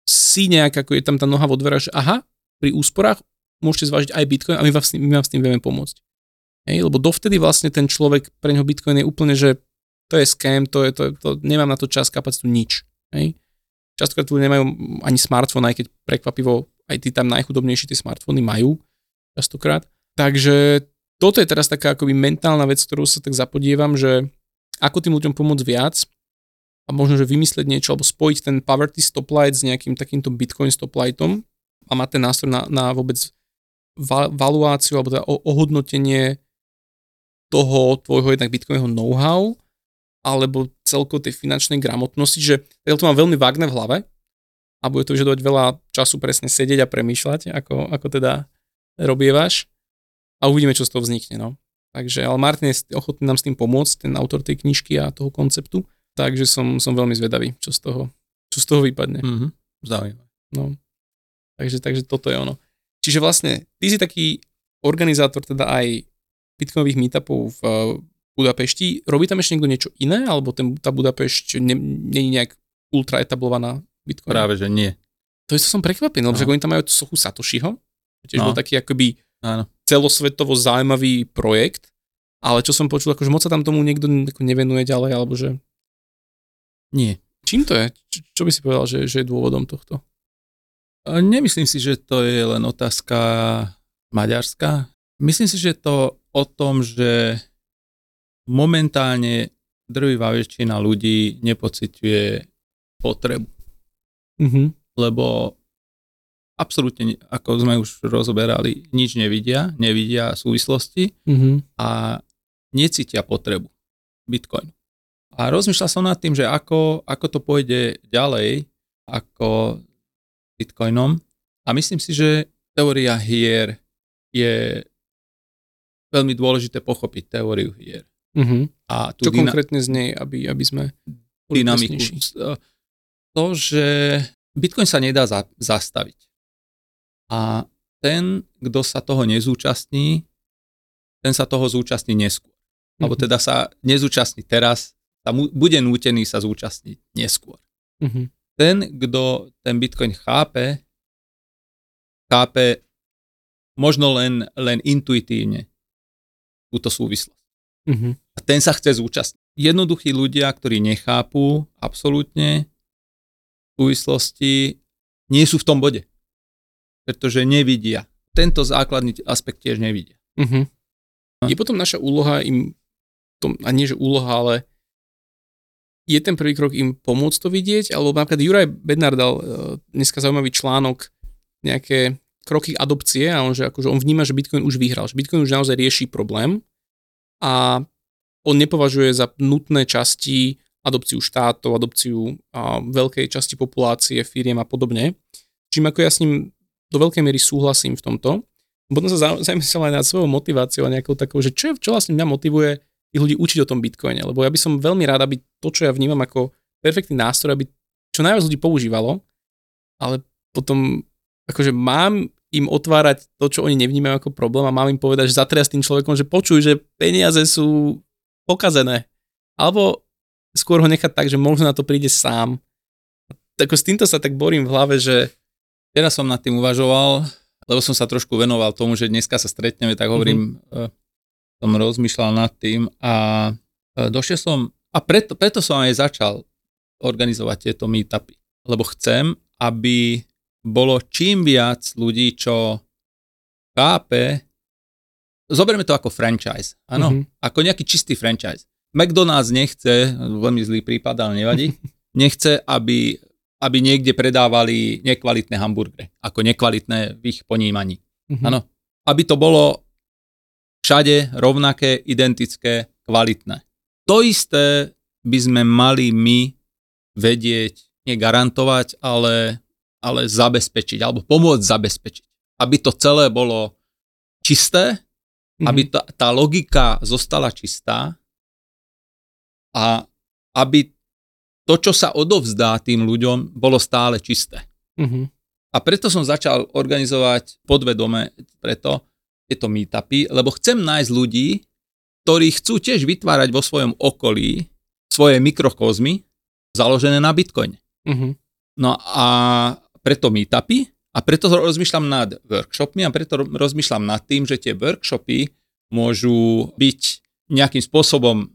si nejak, ako je tam tá noha vo dverách, že aha, pri úsporách môžete zvážiť aj Bitcoin a my vám s tým, my vám s tým vieme pomôcť. Hej, lebo dovtedy vlastne ten človek, pre neho Bitcoin je úplne, že to je scam, to je, to, to nemám na to čas, kapacitu, nič. Hej. Častokrát ľudia nemajú ani smartfón, aj keď prekvapivo aj tí tam najchudobnejší tie smartfóny majú častokrát. Takže toto je teraz taká akoby mentálna vec, ktorú sa tak zapodievam, že ako tým ľuďom pomôcť viac a možno, že vymyslieť niečo alebo spojiť ten poverty stoplight s nejakým takýmto bitcoin stoplightom a mať ten nástroj na, na vôbec valuáciu alebo teda ohodnotenie toho tvojho jednak bitcoinového know-how alebo celkovo tej finančnej gramotnosti, že ja to mám veľmi vágne v hlave a bude to vyžadovať veľa času presne sedieť a premýšľať, ako, ako teda robievaš a uvidíme, čo z toho vznikne. No. Takže, ale Martin je ochotný nám s tým pomôcť, ten autor tej knižky a toho konceptu, takže som, som veľmi zvedavý, čo z toho, čo z toho vypadne. Mm-hmm. Zaujímavé. No. Takže, takže toto je ono. čiže vlastne ty si taký organizátor teda aj bitcoinových meetupov v Budapešti. Robí tam ešte niekto niečo iné, alebo ten, tá Budapešť nie, nie je nejak ultra etablovaná Bitcoin? Práve, že nie. To je, to som prekvapený, lebo No. oni tam majú sochu Satoshiho, tiež No. bol taký akoby Áno. celosvetovo zaujímavý projekt, ale čo som počul, akože moc sa tam tomu niekto nevenuje ďalej, alebo že Nie. čím to je? Čo, čo by si povedal, že, že je dôvodom tohto? Nemyslím si, že to je len otázka Maďarska. Myslím si, že je to o tom, že momentálne drvivá väčšina ľudí nepociťuje potrebu, Mhm. lebo absolútne, ako sme už rozoberali, nič nevidia, nevidia súvislosti Mhm. a necítia potrebu Bitcoinu. A rozmýšľal som nad tým, že ako, ako to pôjde ďalej ako Bitcoinom a myslím si, že teória hier je veľmi dôležité pochopiť teóriu hier. Mhm. A Čo dyna- konkrétne z nej, aby, aby sme dynamiku. presnejší? To, že Bitcoin sa nedá za, zastaviť. A ten, kto sa toho nezúčastní, ten sa toho zúčastní neskôr. Alebo Mhm. teda sa nezúčastní teraz, sa mu, bude nútený sa zúčastniť neskôr. Mhm. Ten, kto ten Bitcoin chápe, chápe možno len, len intuitívne túto súvislosť. Mhm. A ten sa chce zúčastniť. Jednoduchí ľudia, ktorí nechápu absolútne súvislosti, nie sú v tom bode. Pretože nevidia. Tento základný aspekt tiež nevidia. No. Je potom naša úloha im, tom, a nie že úloha, ale je ten prvý krok im pomôcť to vidieť, alebo napríklad Juraj Bednar dal uh, dneska zaujímavý článok, nejaké kroky adopcie a on, že akože on vníma, že Bitcoin už vyhral, že Bitcoin už naozaj rieši problém a on nepovažuje za nutné časti adopciu štátov, adopciu a, veľkej časti populácie, firiem a podobne. Čím ako ja s ním do veľkej miery súhlasím v tomto. Potom sa za- zamyslel aj nad svojou motiváciou a nejakou takou, že čo, čo vlastne mňa motivuje tých ľudí učiť o tom Bitcoine, lebo ja by som veľmi rád, aby to, čo ja vnímam ako perfektný nástroj, aby čo najviac ľudí používalo, ale potom akože mám im otvárať to, čo oni nevnímajú ako problém a mám im povedať, že zatriasť tým človekom, že počuj, že peniaze sú pokazené. Alebo skôr ho nechať tak, že možno na to príde sám. Tak s týmto sa tak borím v hlave, že Teraz som nad tým uvažoval, lebo som sa trošku venoval tomu, že dneska sa stretneme, tak hovorím, mm-hmm. som rozmýšľal nad tým a e, došiel som, a preto, preto som aj začal organizovať tieto meetupy, lebo chcem, aby bolo čím viac ľudí, čo chápe, zoberme to ako franchise, áno, Mhm. mm-hmm. ako nejaký čistý franchise. McDonald's nechce, veľmi zlý prípad, ale nevadí, nechce, aby aby niekde predávali nekvalitné hamburgery, ako nekvalitné v ich ponímaní. Mhm. Áno. Aby to bolo všade rovnaké, identické, kvalitné. To isté by sme mali my vedieť, negarantovať, ale, ale zabezpečiť, alebo pomôcť zabezpečiť. Aby to celé bolo čisté, Mhm. aby tá, tá logika zostala čistá a aby to, čo sa odovzdá tým ľuďom, bolo stále čisté. Mhm. A preto som začal organizovať podvedome preto tieto meetupy, lebo chcem nájsť ľudí, ktorí chcú tiež vytvárať vo svojom okolí svoje mikrokozmy založené na Bitcoine. Mhm. No a preto meetupy a preto rozmýšľam nad workshopmi a preto ro- rozmýšľam nad tým, že tie workshopy môžu byť nejakým spôsobom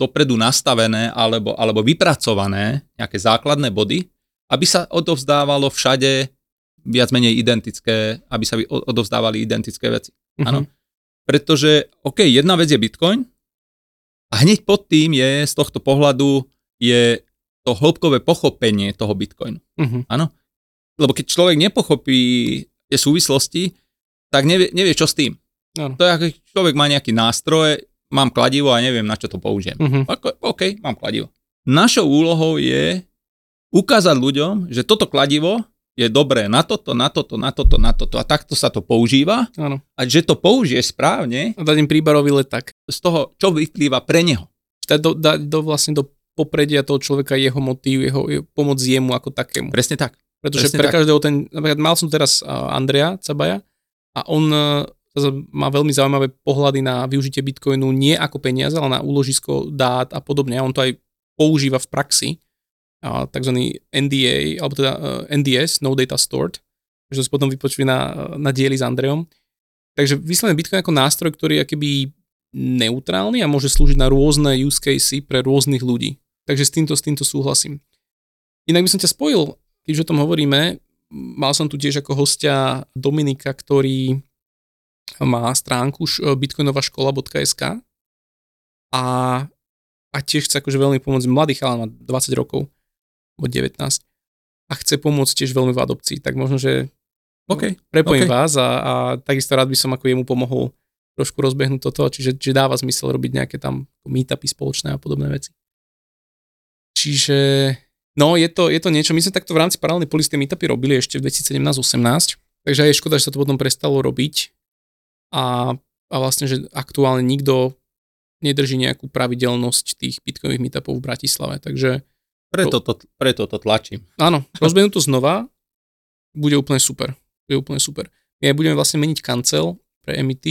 dopredu nastavené alebo, alebo vypracované, nejaké základné body, aby sa odovzdávalo všade viac menej identické, aby sa odovzdávali identické veci. Mhm. Áno. Pretože, OK, jedna vec je Bitcoin a hneď pod tým je z tohto pohľadu je to hĺbkové pochopenie toho Bitcoinu. Mhm. Áno? Lebo keď človek nepochopí tie súvislosti, tak nevie, nevie čo s tým. Áno. To je ako človek má nejaký nástroj, mám kladivo a neviem, na čo to použijem. Mhm. Ako, OK, mám kladivo. Našou úlohou je ukázať ľuďom, že toto kladivo je dobré na toto, na toto, na toto, na toto a takto sa to používa Áno. a že to použije správne A dať im príbarový leták. z toho, čo vyplýva pre neho. Dať do, dať do, vlastne do popredia toho človeka jeho motív, jeho, jeho pomoc jemu ako takému. Presne tak. Pretože presne pre tak. každého ten, napríklad mal som teraz Andrea Cabaja a on e, má veľmi zaujímavé pohľady na využitie Bitcoinu nie ako peniaze, ale na úložisko dát a podobne. A on to aj používa v praxi, a tzv. NDA, alebo teda e, NDS, No Data Stored, že si potom vypočuli na, na dieli s Andreom. Takže vyslovene Bitcoin ako nástroj, ktorý je akoby neutrálny a môže slúžiť na rôzne use casey pre rôznych ľudí. Takže s týmto, s týmto súhlasím. Inak by som ťa spojil, keď o tom hovoríme, mal som tu tiež ako hostia Dominika, ktorý má stránku bitcoinovaškola.sk a a tiež chce akože veľmi pomôcť mladý chalán, má 20 rokov, alebo 19 a chce pomôcť tiež veľmi v adopcii, tak možno, že okay. prepojím okay. vás a, a takisto rád by som ako jemu pomohol trošku rozbehnúť toto, čiže, čiže dáva zmysel robiť nejaké tam meetupy spoločné a podobné veci. Čiže no je to, je to niečo, my sme takto v rámci paralelnej polisty meetupy robili ešte v 2017-18, takže je škoda, že sa to potom prestalo robiť a, a vlastne, že aktuálne nikto nedrží nejakú pravidelnosť tých bitcoinových meetupov v Bratislave, takže... Preto to, preto to tlačím. Áno, rozbehnú to znova, bude úplne super. Bude úplne super. My budeme vlastne meniť kancel pre MIT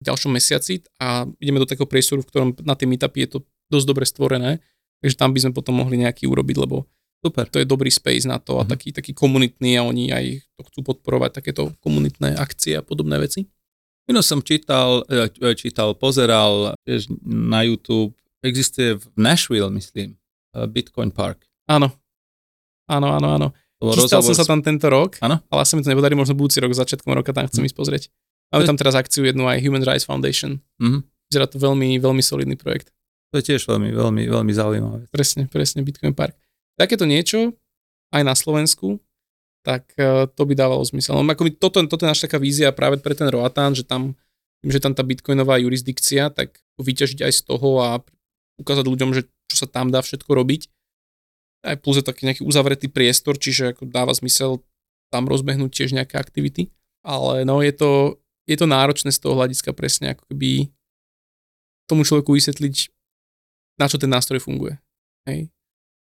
v ďalšom mesiaci a ideme do takého priestoru, v ktorom na tie meetupy je to dosť dobre stvorené, takže tam by sme potom mohli nejaký urobiť, lebo Super. To je dobrý space na to a mm-hmm. taký, taký komunitný a oni aj to chcú podporovať, takéto komunitné akcie a podobné veci. Minul som čítal, e, e, čítal, pozeral tiež na YouTube, existuje v Nashville, myslím, e, Bitcoin Park. Áno. Áno, áno, áno. Chystal som sa tam tento rok, áno? ale sa mi to nepodarí, možno budúci rok, začiatkom roka tam chcem mm. ísť pozrieť. Máme tam teraz akciu jednu aj Human Rights Foundation. Mm-hmm. Vyzerá to veľmi, veľmi solidný projekt. To je tiež veľmi, veľmi, veľmi zaujímavé. Presne, presne, Bitcoin Park. Takéto niečo aj na Slovensku tak e, to by dávalo zmysel. No, ako toto, toto je naša taká vízia práve pre ten Roatan, že tam, že tam tá bitcoinová jurisdikcia, tak vyťažiť aj z toho a ukázať ľuďom, že čo sa tam dá všetko robiť. Aj plus je taký nejaký uzavretý priestor, čiže ako dáva zmysel tam rozbehnúť tiež nejaké aktivity. Ale no je to, je to náročné z toho hľadiska presne ako keby tomu človeku vysvetliť, na čo ten nástroj funguje. Hej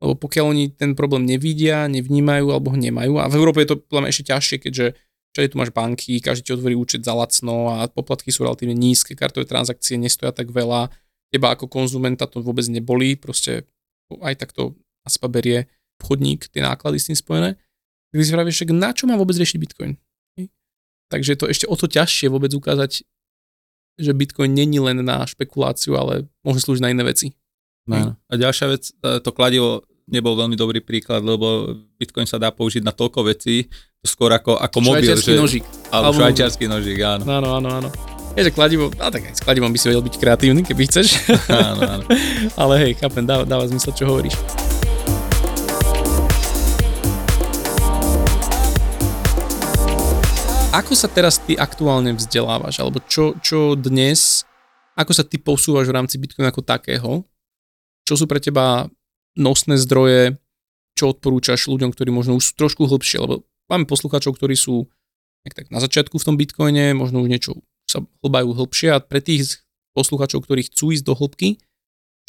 lebo pokiaľ oni ten problém nevidia, nevnímajú alebo ho nemajú, a v Európe je to podľa ešte ťažšie, keďže všade tu máš banky, každý ti otvorí účet za lacno a poplatky sú relatívne nízke, kartové transakcie nestoja tak veľa, teba ako konzumenta to vôbec neboli, proste aj takto aspa berie obchodník tie náklady s tým spojené. Tak si vravíš, že na čo má vôbec riešiť Bitcoin? Takže je to ešte o to ťažšie vôbec ukázať, že Bitcoin není len na špekuláciu, ale môže slúžiť na iné veci. No. A ďalšia vec, e, to kladivo nebol veľmi dobrý príklad, lebo Bitcoin sa dá použiť na toľko vecí, skôr ako, ako mobil. Švajčiarsky nožík. Alebo švajčiarsky nožík, áno. Áno, áno, áno. Je, že kladivo, no tak aj s kladivom by si vedel byť kreatívny, keby chceš. áno, áno. Ale hej, chápem, dáva, dáva zmysel, čo hovoríš. Ako sa teraz ty aktuálne vzdelávaš? Alebo čo, čo dnes, ako sa ty posúvaš v rámci Bitcoinu ako takého? Čo sú pre teba nosné zdroje, čo odporúčaš ľuďom, ktorí možno už sú trošku hlbšie, lebo máme poslucháčov, ktorí sú tak na začiatku v tom bitcoine, možno už niečo sa hlbajú hlbšie a pre tých poslucháčov, ktorí chcú ísť do hĺbky,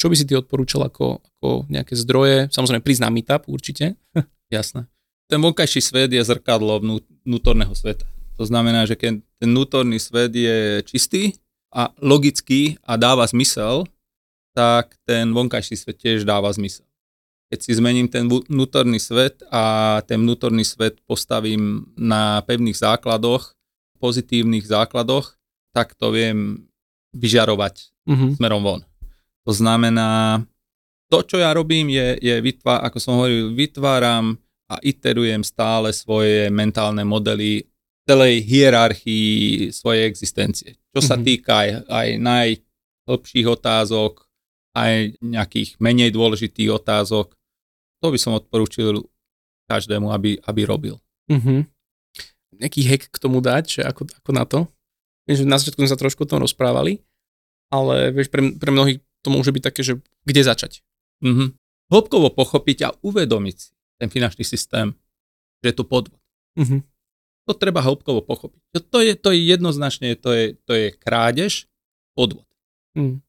čo by si ty odporúčal ako, ako nejaké zdroje? Samozrejme prísť na meetup určite. Jasné. Ten vonkajší svet je zrkadlo vnútorného sveta. To znamená, že keď ten vnútorný svet je čistý a logický a dáva zmysel, tak ten vonkajší svet tiež dáva zmysel keď si zmením ten vnútorný svet a ten vnútorný svet postavím na pevných základoch, pozitívnych základoch, tak to viem vyžarovať mm-hmm. smerom von. To znamená, to, čo ja robím, je, je vytvá, ako som hovoril, vytváram a iterujem stále svoje mentálne modely celej hierarchii svojej existencie. Čo sa mm-hmm. týka aj, aj najhlbších otázok, aj nejakých menej dôležitých otázok to by som odporúčil každému, aby, aby robil. Uh-huh. Nejaký hack k tomu dať, že ako, ako na to? Viem, že na začiatku sme sa trošku o tom rozprávali, ale vieš, pre, pre mnohých to môže byť také, že kde začať? Uh-huh. Hĺbkovo pochopiť a uvedomiť si ten finančný systém, že je to podvod. Uh-huh. To treba hĺbkovo pochopiť. To je, to je jednoznačne, to je, to je krádež, podvod. Uh-huh.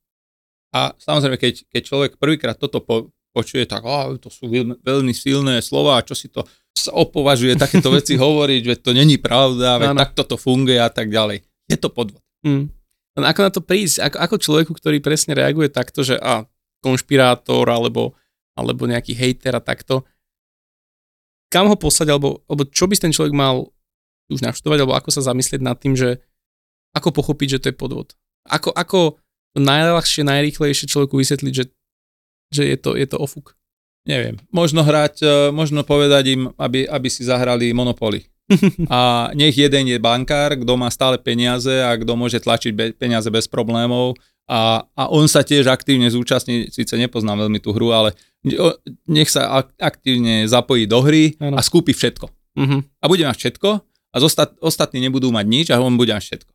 A samozrejme, keď, keď človek prvýkrát toto po, počuje tak, oh, to sú veľmi silné slova, čo si to sa opovažuje takéto veci hovoriť, veď to není pravda, veď Áno. takto to funguje a tak ďalej. Je to podvod. Mm. Len ako na to prísť? Ako, ako človeku, ktorý presne reaguje takto, že a konšpirátor alebo, alebo nejaký hejter a takto, kam ho poslať, alebo, alebo čo by ten človek mal už naštudovať, alebo ako sa zamyslieť nad tým, že ako pochopiť, že to je podvod. Ako, ako najľahšie, najrýchlejšie človeku vysvetliť, že, že je, to, je to ofuk. Neviem. Možno hrať, e, možno povedať im, aby, aby si zahrali Monopoly. A nech jeden je bankár, kto má stále peniaze a kto môže tlačiť be, peniaze bez problémov a, a on sa tiež aktívne zúčastní, síce nepoznám veľmi tú hru, ale nech sa ak- aktívne zapojí do hry Áno. a skúpi všetko. Mhm. A bude mať všetko a zostat, ostatní nebudú mať nič a on bude mať všetko.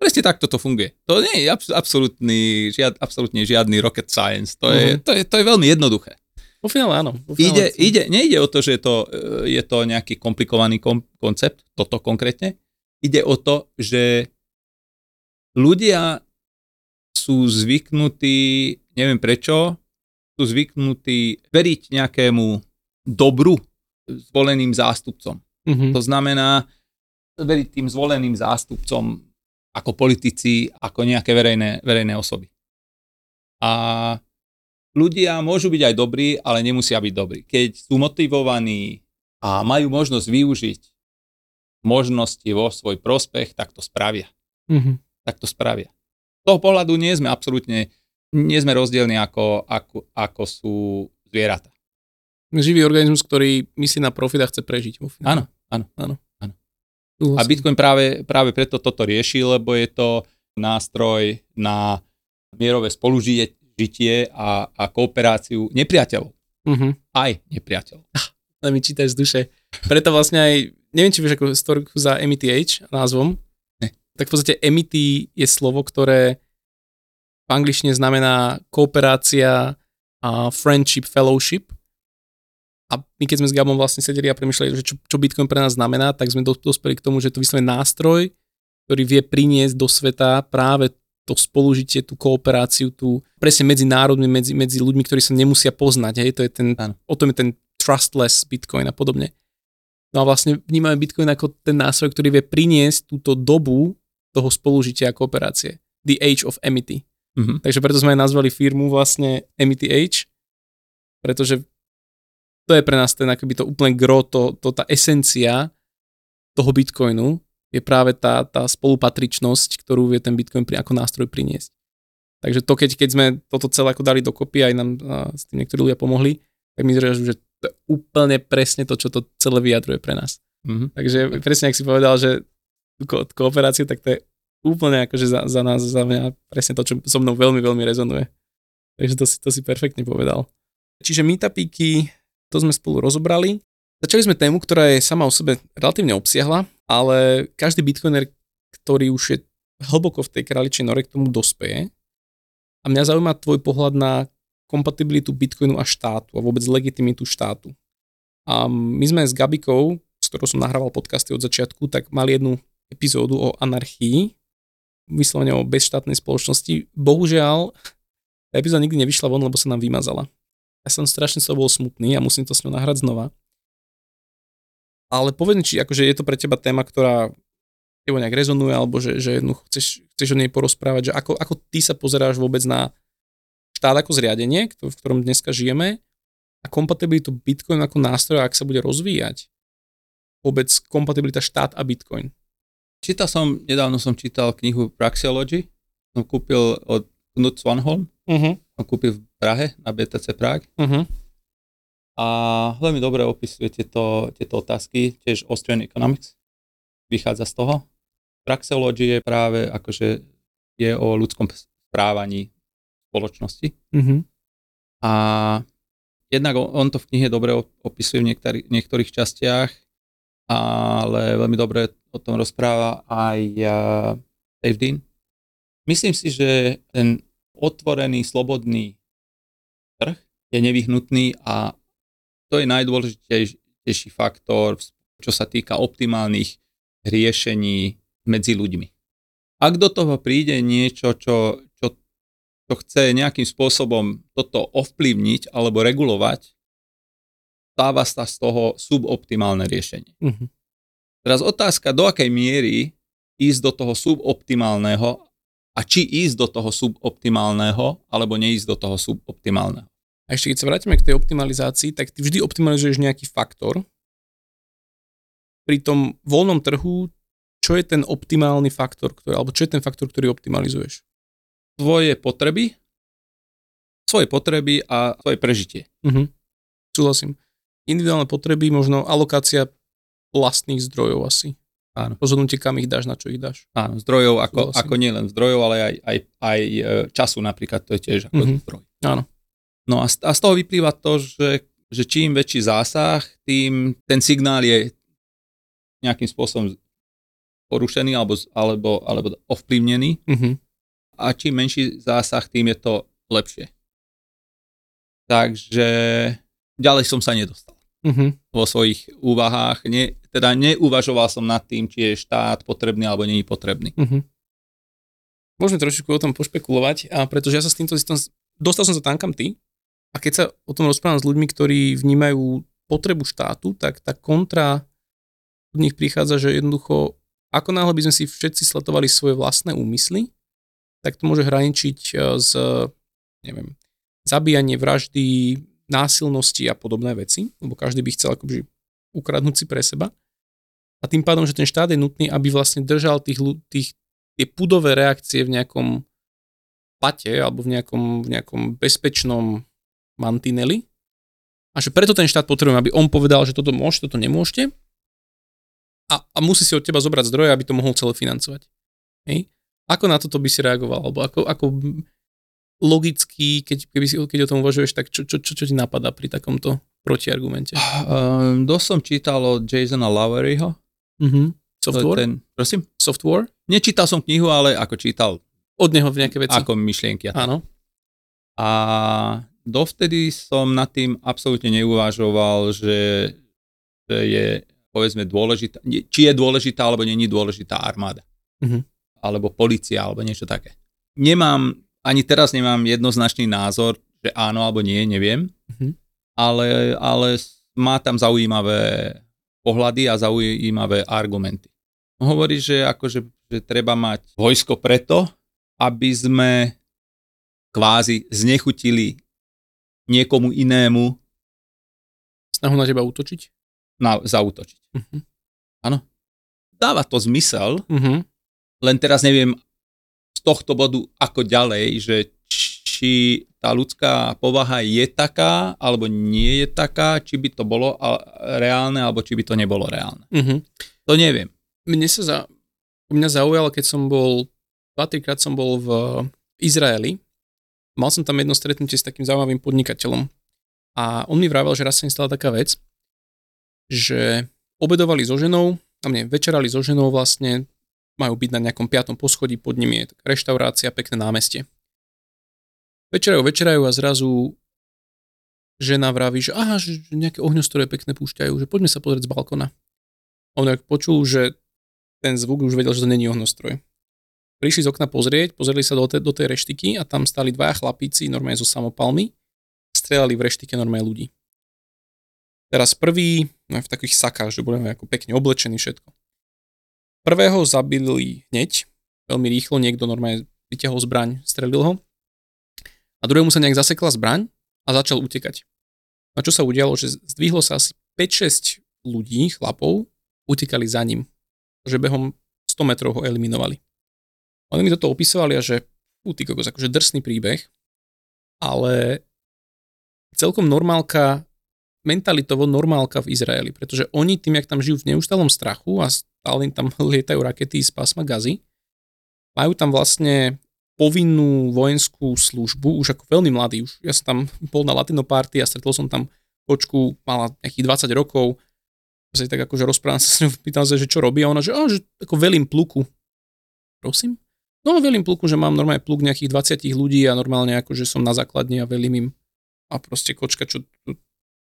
Presne takto to funguje. To nie je abs- absolútny, žiad, absolútne žiadny rocket science. To, je, Mhm. to, je, to je veľmi jednoduché. Vo finále áno. Vo finále Ide, ide, nejde o to, že je to, e, je to nejaký komplikovaný kom, koncept, toto konkrétne. Ide o to, že ľudia sú zvyknutí, neviem prečo, sú zvyknutí veriť nejakému dobru zvoleným zástupcom. Mhm. To znamená veriť tým zvoleným zástupcom ako politici, ako nejaké verejné, verejné osoby. A ľudia môžu byť aj dobrí, ale nemusia byť dobrí. Keď sú motivovaní a majú možnosť využiť možnosti vo svoj prospech, tak to spravia. Mhm. Tak to spravia. Z toho pohľadu nie sme absolútne, nie sme rozdielni ako, ako, ako sú zvieratá. Živý organizmus, ktorý myslí na profit a chce prežiť. Finále. Áno, áno. A Bitcoin práve, práve preto toto rieši, lebo je to nástroj na mierové spolužitie a, a kooperáciu nepriateľov. Mhm. Aj nepriateľov. Ale mi čítaš z duše. Preto vlastne aj, neviem, či vieš ako storku za METH názvom. Ne. Tak v podstate MET je slovo, ktoré v angličtine znamená kooperácia a friendship, fellowship. A my keď sme s Gabom vlastne sedeli a premyšľali, že čo, čo Bitcoin pre nás znamená, tak sme dos- dospeli k tomu, že to vyslovene nástroj, ktorý vie priniesť do sveta práve to spolužitie, tú kooperáciu, tú presne medzi národmi, medzi, medzi ľuďmi, ktorí sa nemusia poznať. Hej, to je ten, Áno. o tom je ten trustless Bitcoin a podobne. No a vlastne vnímame Bitcoin ako ten nástroj, ktorý vie priniesť túto dobu toho spolužitia a kooperácie. The Age of Amity. Mhm. Takže preto sme aj nazvali firmu vlastne Amity Age, pretože to je pre nás ten akoby to úplne gro, to, to tá esencia toho Bitcoinu je práve tá, tá spolupatričnosť, ktorú vie ten Bitcoin pri, ako nástroj priniesť. Takže to, keď, keď sme toto celé ako dali dokopy, aj nám a, s tým niektorí ľudia pomohli, tak mi zrazu, že to je úplne presne to, čo to celé vyjadruje pre nás. Mhm. Takže presne, ak si povedal, že ko- kooperáciu, tak to je úplne akože za, za nás, za mňa presne to, čo so mnou veľmi, veľmi rezonuje. Takže to si, to si perfektne povedal. Čiže meetupíky, to sme spolu rozobrali. Začali sme tému, ktorá je sama o sebe relatívne obsiahla, ale každý bitcoiner, ktorý už je hlboko v tej králičej nore, k tomu dospeje. A mňa zaujíma tvoj pohľad na kompatibilitu bitcoinu a štátu a vôbec legitimitu štátu. A my sme s Gabikou, s ktorou som nahrával podcasty od začiatku, tak mali jednu epizódu o anarchii, vyslovene o bezštátnej spoločnosti. Bohužiaľ, tá epizóda nikdy nevyšla von, lebo sa nám vymazala. Ja som strašne sa bol smutný a musím to s ňou nahrať znova. Ale povedz mi, či akože je to pre teba téma, ktorá tebo nejak rezonuje, alebo že, že jednoducho chceš, chceš o nej porozprávať, že ako, ako ty sa pozeráš vôbec na štát ako zriadenie, v ktorom dneska žijeme a kompatibilitu Bitcoin ako nástroja, ak sa bude rozvíjať. Vôbec kompatibilita štát a Bitcoin. Čítal som, nedávno som čítal knihu Praxeology, som kúpil od Knut Swanholm, Uh-huh. som kúpil v Prahe na BTC Prague Uh-huh. a veľmi dobre opisuje tieto, tieto otázky, tiež Austrian Economics vychádza z toho. Praxeology je práve akože je o ľudskom správaní spoločnosti Uh-huh. a jednak on to v knihe dobre opisuje v niektorých, niektorých častiach, ale veľmi dobre o tom rozpráva aj uh, Dave Dean. Myslím si, že ten otvorený, slobodný je nevyhnutný a to je najdôležitejší faktor, čo sa týka optimálnych riešení medzi ľuďmi. Ak do toho príde niečo, čo, čo, čo chce nejakým spôsobom toto ovplyvniť alebo regulovať, stáva sa z toho suboptimálne riešenie. Mhm. Teraz otázka, do akej miery ísť do toho suboptimálneho a či ísť do toho suboptimálneho, alebo neísť do toho suboptimálneho. A ešte keď sa vrátime k tej optimalizácii, tak ty vždy optimalizuješ nejaký faktor. Pri tom voľnom trhu, čo je ten optimálny faktor, ktorý, alebo čo je ten faktor, ktorý optimalizuješ? Svoje potreby, svoje potreby a svoje prežitie. Mhm. Súhlasím. Individuálne potreby, možno alokácia vlastných zdrojov asi. Áno. Rozhodnutie, kam ich dáš, na čo ich dáš. Áno, zdrojov, ako, Súhlasím. ako nielen zdrojov, ale aj, aj, aj e, času napríklad, to je tiež ako Mhm. zdroj. Áno. No a z, a z toho vyplýva to, že, že čím väčší zásah, tým ten signál je nejakým spôsobom porušený alebo, alebo, alebo ovplyvnený Mhm. a čím menší zásah, tým je to lepšie. Takže ďalej som sa nedostal Mhm. vo svojich úvahách. Ne, teda neuvažoval som nad tým, či je štát potrebný alebo není potrebný. Mhm. Môžeme trošičku o tom pošpekulovať, a pretože ja sa s týmto zistom, dostal som sa tam kam ty a keď sa o tom rozprávam s ľuďmi, ktorí vnímajú potrebu štátu, tak tá kontra od nich prichádza, že jednoducho, ako náhle by sme si všetci sledovali svoje vlastné úmysly, tak to môže hraničiť e, s, neviem, zabíjanie, vraždy, násilnosti a podobné veci, lebo každý by chcel akoby ukradnúť si pre seba. A tým pádom, že ten štát je nutný, aby vlastne držal tých, tých, tie pudové reakcie v nejakom pate alebo v nejakom, v nejakom bezpečnom mantineli. A že preto ten štát potrebuje, aby on povedal, že toto môžete, toto nemôžete. A, a musí si od teba zobrať zdroje, aby to mohol celé financovať. Hej? Ako na toto by si reagoval? Alebo ako, ako logicky, keď, keby si, keď o tom uvažuješ, tak čo, čo, čo, čo ti napadá pri takomto protiargumente? Um, dosť som čítal od Jasona Loweryho. Mhm. To je Software? Ten, prosím? Software? Nečítal som knihu, ale ako čítal Od neho v nejaké veci? ako myšlienky. Áno. A dovtedy som nad tým absolútne neuvažoval, že, že je povedzme dôležitá, či je dôležitá alebo není dôležitá armáda. Mhm. Alebo policia, alebo niečo také. Nemám, ani teraz nemám jednoznačný názor, že áno alebo nie, neviem. Mhm. Ale, ale má tam zaujímavé pohľady a zaujímavé argumenty. Hovorí, že akože že treba mať vojsko preto, aby sme kvázi znechutili niekomu inému Snahu na teba útočiť? na, zautočiť. Mhm. Áno. Dáva to zmysel, Mhm. len teraz neviem z tohto bodu ako ďalej, že či tá ľudská povaha je taká, alebo nie je taká, či by to bolo reálne, alebo či by to nebolo reálne. Mhm. To neviem. Mne sa za, mňa zaujalo, keď som bol, 2 krát som bol v Izraeli, mal som tam jedno stretnutie s takým zaujímavým podnikateľom a on mi vravel, že raz sa im stala taká vec, že obedovali so ženou, a mne večerali so ženou vlastne, majú byť na nejakom piatom poschodí, pod nimi je taká reštaurácia, pekné námestie. Večerajú, večerajú a zrazu žena vraví, že aha, že nejaké ohňostroje pekné púšťajú, že poďme sa pozrieť z balkona. On ak počul, že ten zvuk už vedel, že to není ohňostroj. Prišli z okna pozrieť, pozreli sa do, te, do tej reštiky a tam stali dvaja chlapíci, normálne so samopalmi, strelali v reštike normálne ľudí. Teraz prvý, no v takých sakách, že boli ako pekne oblečení všetko. Prvého zabili hneď, veľmi rýchlo, niekto normálne vyťahol zbraň, strelil ho. A druhému sa nejak zasekla zbraň a začal utekať. A čo sa udialo, že zdvihlo sa asi 5-6 ľudí, chlapov, utekali za ním. Že behom 100 metrov ho eliminovali. Oni mi toto opisovali a že, fú, ty kokos, akože drsný príbeh, ale celkom normálka, mentalitovo normálka v Izraeli, pretože oni tým, jak tam žijú v neustálom strachu a stále tam lietajú rakety z pásma gazy, majú tam vlastne povinnú vojenskú službu, už ako veľmi mladý. Už ja som tam bol na latino party a stretol som tam kočku, mala nejakých 20 rokov, sa tak akože rozprávam sa s ňou, pýtam sa, že čo robí a ona, že, a, že ako velím pluku. Prosím? No velím pluku, že mám normálne pluk nejakých 20 ľudí a normálne akože som na základni a velím im. A proste kočka, čo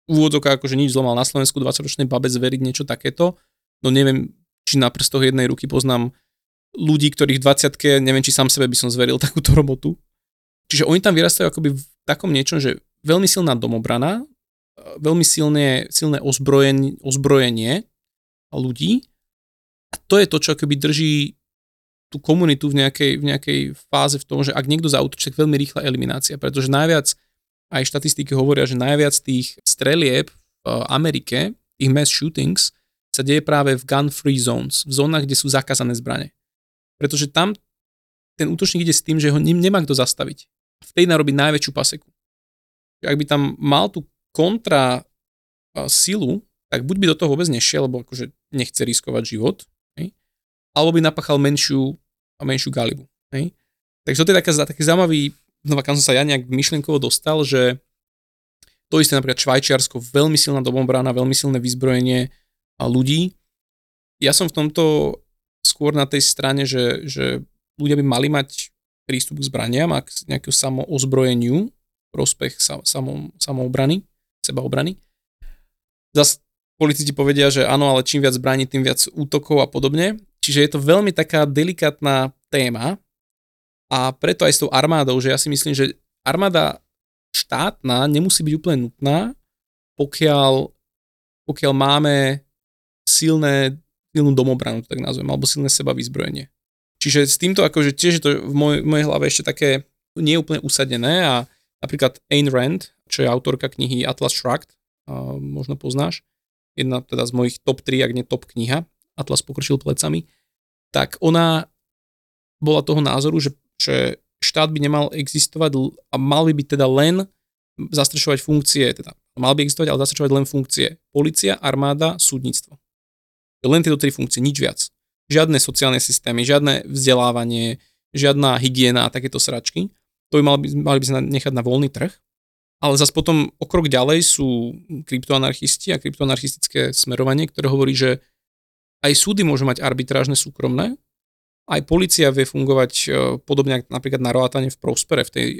úvodzok akože nič zlomal na Slovensku, 20-ročnej babe zveriť niečo takéto. No neviem, či na prstoch jednej ruky poznám ľudí, ktorých v 20 neviem, či sám sebe by som zveril takúto robotu. Čiže oni tam vyrastajú akoby v takom niečom, že veľmi silná domobrana, veľmi silné, silné ozbrojenie, ozbrojenie ľudí a to je to, čo akoby drží tú komunitu v nejakej, v nejakej fáze v tom, že ak niekto zautočí, tak veľmi rýchla eliminácia, pretože najviac, aj štatistiky hovoria, že najviac tých strelieb v Amerike, tých mass shootings, sa deje práve v gun-free zones, v zónach, kde sú zakázané zbranie. Pretože tam ten útočník ide s tým, že ho nemá kto zastaviť. Vtedy narobí najväčšiu paseku. Ak by tam mal tú kontra silu, tak buď by do toho vôbec nešiel, lebo akože nechce riskovať život? Alebo by napachal menšiu, menšiu galibu. Hej? Takže to je taká, taký zaujímavý, znova kam som sa ja nejak myšlienkovo dostal, že to isté napríklad Švajčiarsko, veľmi silná domobrana, veľmi silné vyzbrojenie ľudí. Ja som v tomto skôr na tej strane, že, že ľudia by mali mať prístup k zbraniam a k nejakému samoozbrojeniu, prospech samou, samoobrany, sebaobrany. Zas politici povedia, že áno, ale čím viac zbraní, tým viac útokov a podobne. Čiže je to veľmi taká delikátna téma a preto aj s tou armádou, že ja si myslím, že armáda štátna nemusí byť úplne nutná, pokiaľ, pokiaľ máme silné, silnú domobranu, tak nazvem, alebo silné seba vyzbrojenie. Čiže s týmto akože tiež je to v mojej, v mojej hlave ešte také nie úplne usadené a napríklad Ayn Rand, čo je autorka knihy Atlas Shrugged, možno poznáš, jedna teda z mojich top 3, ak nie top kniha, Atlas pokročil plecami, tak ona bola toho názoru, že, že štát by nemal existovať a mal by byť teda len zastrešovať funkcie, teda mal by existovať, ale zastrešovať len funkcie. Polícia, armáda, súdnictvo. Len tieto tri funkcie, nič viac. Žiadne sociálne systémy, žiadne vzdelávanie, žiadna hygiena a takéto sračky. To by mali, mali by sa nechať na voľný trh. Ale zase potom o krok ďalej sú kryptoanarchisti a kryptoanarchistické smerovanie, ktoré hovorí, že aj súdy môžu mať arbitrážne súkromné, aj policia vie fungovať e, podobne napríklad na Roatane v Prospere, v tej e,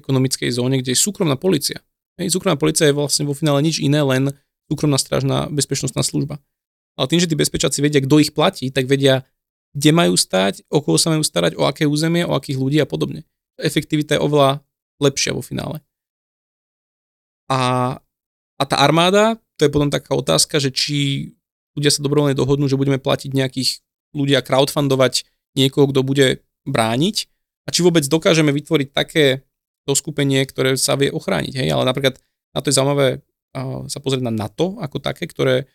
ekonomickej zóne, kde je súkromná policia. Hej, súkromná policia je vlastne vo finále nič iné, len súkromná strážna bezpečnostná služba. Ale tým, že tí bezpečáci vedia, kto ich platí, tak vedia, kde majú stať, o koho sa majú starať, o aké územie, o akých ľudí a podobne. Efektivita je oveľa lepšia vo finále. A, a tá armáda, to je potom taká otázka, že či ľudia sa dobrovoľne dohodnú, že budeme platiť nejakých ľudí a crowdfundovať niekoho, kto bude brániť a či vôbec dokážeme vytvoriť také to skupenie, ktoré sa vie ochrániť. Hej? Ale napríklad na to je zaujímavé sa pozrieť na NATO ako také, ktoré,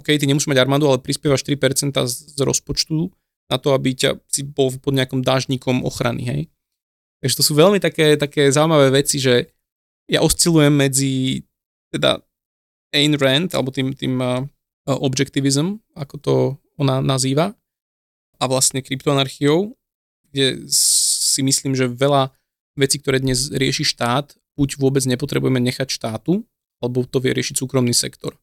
OK, ty nemusíš mať armádu, ale prispievaš 3% z, rozpočtu na to, aby ťa si bol pod nejakým dážnikom ochrany. Hej? Takže to sú veľmi také, také zaujímavé veci, že ja oscilujem medzi teda Ayn Rand, alebo tým, tým objectivism, ako to ona nazýva, a vlastne kryptoanarchiou, kde si myslím, že veľa vecí, ktoré dnes rieši štát, buď vôbec nepotrebujeme nechať štátu, alebo to vie riešiť súkromný sektor.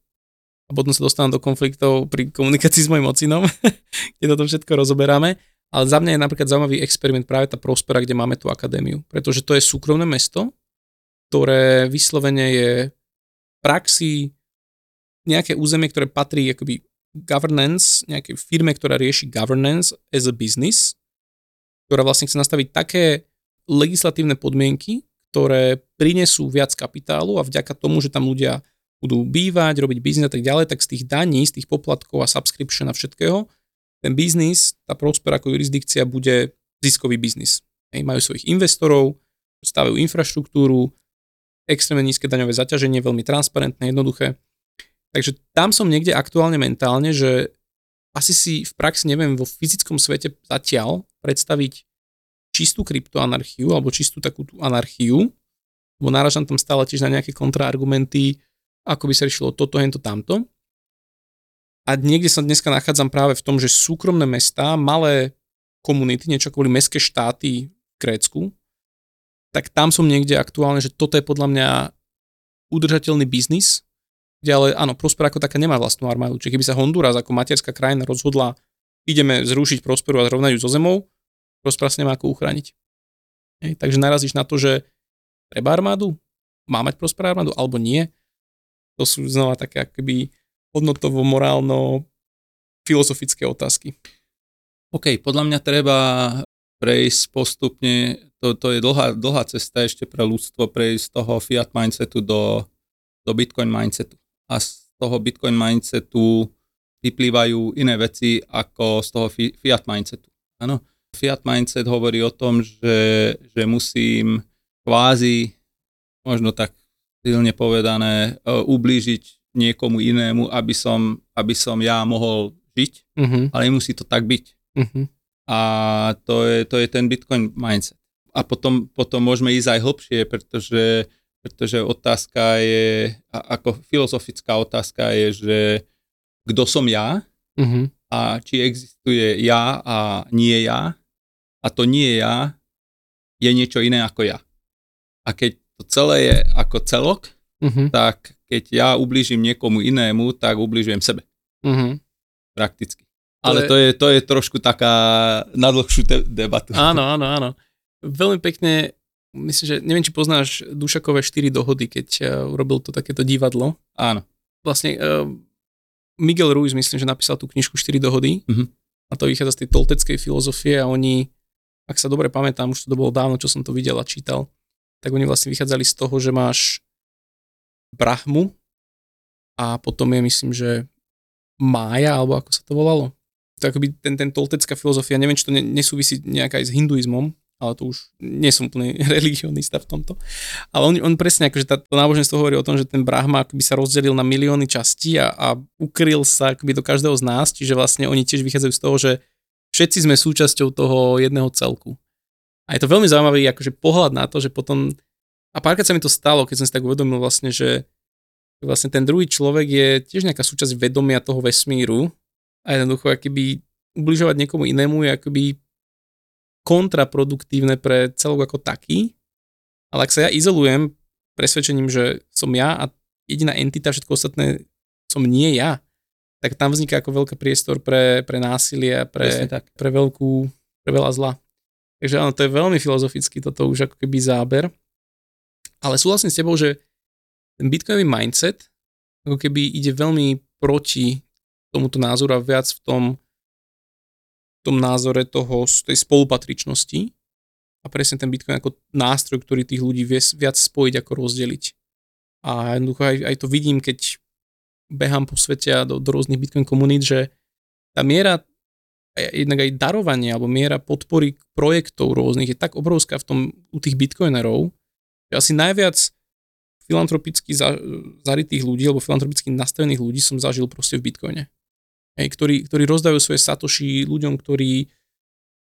A potom sa dostávam do konfliktov pri komunikácii s mojim ocinom, kde toto všetko rozoberáme. Ale za mňa je napríklad zaujímavý experiment práve tá Prospera, kde máme tú akadémiu. Pretože to je súkromné mesto, ktoré vyslovene je praxi nejaké územie, ktoré patrí akoby governance, nejakej firme, ktorá rieši governance as a business, ktorá vlastne chce nastaviť také legislatívne podmienky, ktoré prinesú viac kapitálu a vďaka tomu, že tam ľudia budú bývať, robiť biznis a tak ďalej, tak z tých daní, z tých poplatkov a subscription a všetkého, ten biznis, tá Prosper ako jurisdikcia bude ziskový biznis. Hej, majú svojich investorov, stavajú infraštruktúru, extrémne nízke daňové zaťaženie, veľmi transparentné, jednoduché. Takže tam som niekde aktuálne mentálne, že asi si v praxi neviem vo fyzickom svete zatiaľ predstaviť čistú kryptoanarchiu alebo čistú takú tú anarchiu, lebo náražam tam stále tiež na nejaké kontraargumenty, ako by sa riešilo toto, hento, tamto. A niekde sa dneska nachádzam práve v tom, že súkromné mestá, malé komunity, niečo ako boli mestské štáty v Grécku, tak tam som niekde aktuálne, že toto je podľa mňa udržateľný biznis, kde ale áno, Prosper ako taká nemá vlastnú armádu. Čiže keby sa Honduras ako materská krajina rozhodla, ideme zrušiť Prosperu a zrovnať ju so zemou, Prosper sa nemá ako uchrániť. Hej, takže narazíš na to, že treba armádu, má mať Prosper armádu, alebo nie. To sú znova také akoby hodnotovo, morálno, filozofické otázky. OK, podľa mňa treba prejsť postupne, to, to je dlhá, dlhá cesta ešte pre ľudstvo, prejsť z toho fiat mindsetu do do Bitcoin mindsetu. A z toho Bitcoin mindsetu vyplývajú iné veci ako z toho fiat mindsetu. Áno, fiat mindset hovorí o tom, že, že musím kvázi, možno tak silne povedané, uh, ublížiť niekomu inému, aby som, aby som ja mohol žiť, uh-huh. ale nemusí to tak byť. Uh-huh. A to je, to je ten Bitcoin mindset. A potom, potom môžeme ísť aj hlbšie, pretože, pretože otázka je, ako filozofická otázka je, že kto som ja uh-huh. a či existuje ja a nie ja. A to nie ja je niečo iné ako ja. A keď to celé je ako celok, uh-huh. tak keď ja ublížim niekomu inému, tak ublížujem sebe. Uh-huh. Prakticky. Ale to je, to je trošku taká nadlhšiu te- debatu. Áno, áno, áno. Veľmi pekne, myslím, že neviem, či poznáš Dušakové 4 dohody, keď urobil to takéto divadlo. Áno. Vlastne uh, Miguel Ruiz, myslím, že napísal tú knižku 4 dohody uh-huh. a to vychádza z tej tolteckej filozofie a oni, ak sa dobre pamätám, už to bolo dávno, čo som to videl a čítal, tak oni vlastne vychádzali z toho, že máš Brahmu a potom je, myslím, že Mája, alebo ako sa to volalo to akoby ten, ten toltecká filozofia, neviem, či to nesúvisí nejak aj s hinduizmom, ale to už nie som úplne religionista v tomto. Ale on, on presne, akože tá, to náboženstvo hovorí o tom, že ten Brahma akoby sa rozdelil na milióny častí a, a ukryl sa akoby do každého z nás, čiže vlastne oni tiež vychádzajú z toho, že všetci sme súčasťou toho jedného celku. A je to veľmi zaujímavý akože pohľad na to, že potom, a párkrát sa mi to stalo, keď som si tak uvedomil vlastne, že vlastne ten druhý človek je tiež nejaká súčasť vedomia toho vesmíru a jednoducho akoby ubližovať niekomu inému je akoby kontraproduktívne pre celok ako taký, ale ak sa ja izolujem presvedčením, že som ja a jediná entita, všetko ostatné som nie ja, tak tam vzniká ako veľký priestor pre, pre násilie a pre, pre veľkú, pre veľa zla. Takže áno, to je veľmi filozoficky toto už ako keby záber. Ale súhlasím s tebou, že ten bitcoinový mindset ako keby ide veľmi proti tomuto názoru a viac v tom, tom názore toho, tej spolupatričnosti a presne ten Bitcoin ako nástroj, ktorý tých ľudí vie viac spojiť ako rozdeliť. A jednoducho aj, aj to vidím, keď behám po svete a do, do rôznych Bitcoin komunít, že tá miera jednak aj darovanie alebo miera podpory projektov rôznych je tak obrovská v tom, u tých bitcoinerov, že asi najviac filantropicky za, zarytých ľudí alebo filantropicky nastavených ľudí som zažil proste v bitcoine hej, ktorí, ktorí rozdajú svoje satoši ľuďom, ktorí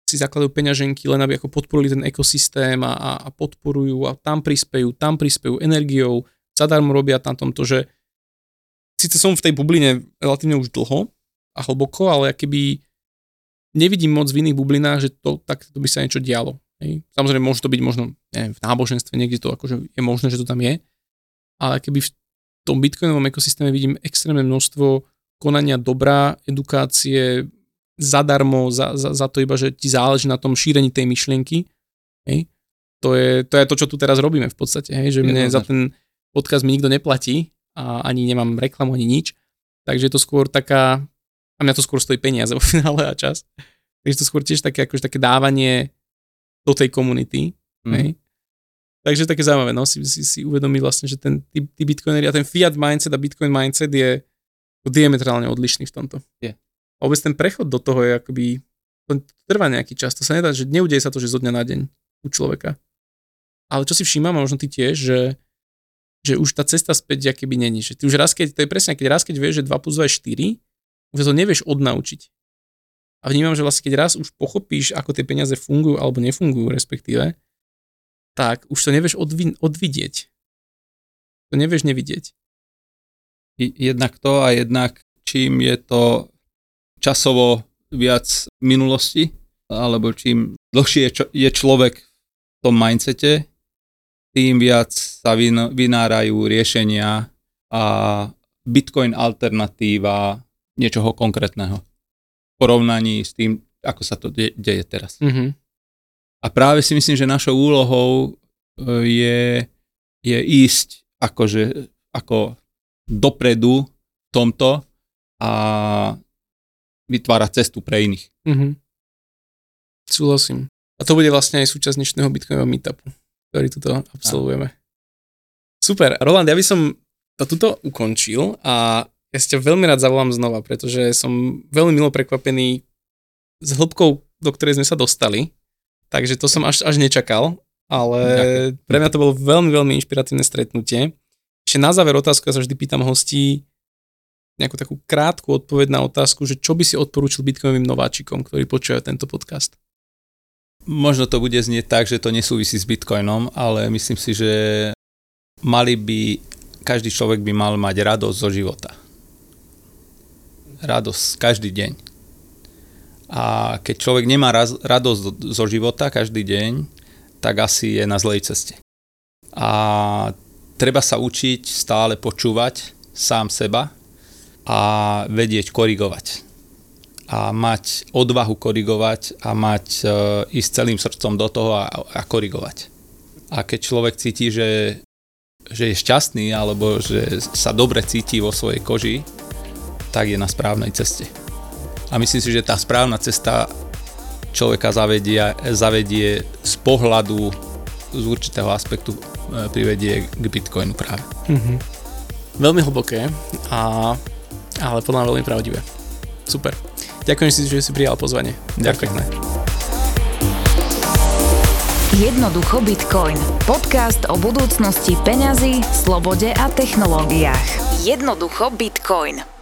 si zakladajú peňaženky len aby ako podporili ten ekosystém a, a, podporujú a tam prispejú, tam prispejú energiou, zadarmo robia na tomto, že síce som v tej bubline relatívne už dlho a hlboko, ale keby nevidím moc v iných bublinách, že to, tak to by sa niečo dialo. Hej. Samozrejme, môže to byť možno neviem, v náboženstve, niekde to akože je možné, že to tam je, ale keby v tom bitcoinovom ekosystéme vidím extrémne množstvo konania dobrá, edukácie zadarmo, za, za, za to iba, že ti záleží na tom šírení tej myšlienky. Hej. To, je, to je to, čo tu teraz robíme v podstate, hej, že mne za ten podcast mi nikto neplatí a ani nemám reklamu, ani nič. Takže je to skôr taká, a mňa to skôr stojí peniaze vo finále a čas. Takže to skôr tiež také, akože také dávanie do tej komunity. Mm. Hej. Takže také zaujímavé, no, si, si, si uvedomí vlastne, že ten, tí, tí bitcoinery a ten fiat mindset a bitcoin mindset je, diametrálne odlišný v tomto. Je. A vôbec ten prechod do toho je akoby, to trvá nejaký čas, to sa nedá, že neudeje sa to, že zo dňa na deň u človeka. Ale čo si všímam, a možno ty tiež, že, že už tá cesta späť keby není. Že ty už raz, keď, to je presne, keď raz, keď vieš, že 2 plus 2 je 4, už to nevieš odnaučiť. A vnímam, že vlastne keď raz už pochopíš, ako tie peniaze fungujú alebo nefungujú respektíve, tak už to nevieš odvi- odvidieť. To nevieš nevidieť jednak to a jednak čím je to časovo viac minulosti, alebo čím dlhšie je človek v tom mindsete, tým viac sa vynárajú riešenia a Bitcoin alternatíva niečoho konkrétneho v porovnaní s tým, ako sa to de- deje teraz. Mm-hmm. A práve si myslím, že našou úlohou e, je, je ísť akože, ako dopredu v tomto a vytvárať cestu pre iných. Mm-hmm. Súhlasím. A to bude vlastne aj súčasť dnešného Bitcoinového meetupu, ktorý tuto absolvujeme. A. Super. Roland, ja by som to tuto ukončil a ja si ťa veľmi rád zavolám znova, pretože som veľmi milo prekvapený s hĺbkou, do ktorej sme sa dostali. Takže to som až, až nečakal, ale Ďakujem. pre mňa to bolo veľmi, veľmi inšpiratívne stretnutie. Ešte na záver otázku, ja sa vždy pýtam hostí, nejakú takú krátku odpoveď na otázku, že čo by si odporúčil bitcoinovým nováčikom, ktorí počúvajú tento podcast? Možno to bude znieť tak, že to nesúvisí s bitcoinom, ale myslím si, že mali by, každý človek by mal mať radosť zo života. Radosť každý deň. A keď človek nemá raz, radosť zo života každý deň, tak asi je na zlej ceste. A treba sa učiť stále počúvať sám seba a vedieť korigovať. A mať odvahu korigovať a mať e, ísť celým srdcom do toho a, a korigovať. A keď človek cíti, že, že je šťastný alebo že sa dobre cíti vo svojej koži, tak je na správnej ceste. A myslím si, že tá správna cesta človeka zavedie, zavedie z pohľadu z určitého aspektu e, privedie k Bitcoinu práve. Mm-hmm. Veľmi hlboké a ale podľa mňa veľmi pravdivé. Super. Ďakujem si, že si prijal pozvanie. Ďakujem. Jednoducho Bitcoin. Podcast o budúcnosti peňazí, slobode a technológiách. Jednoducho Bitcoin.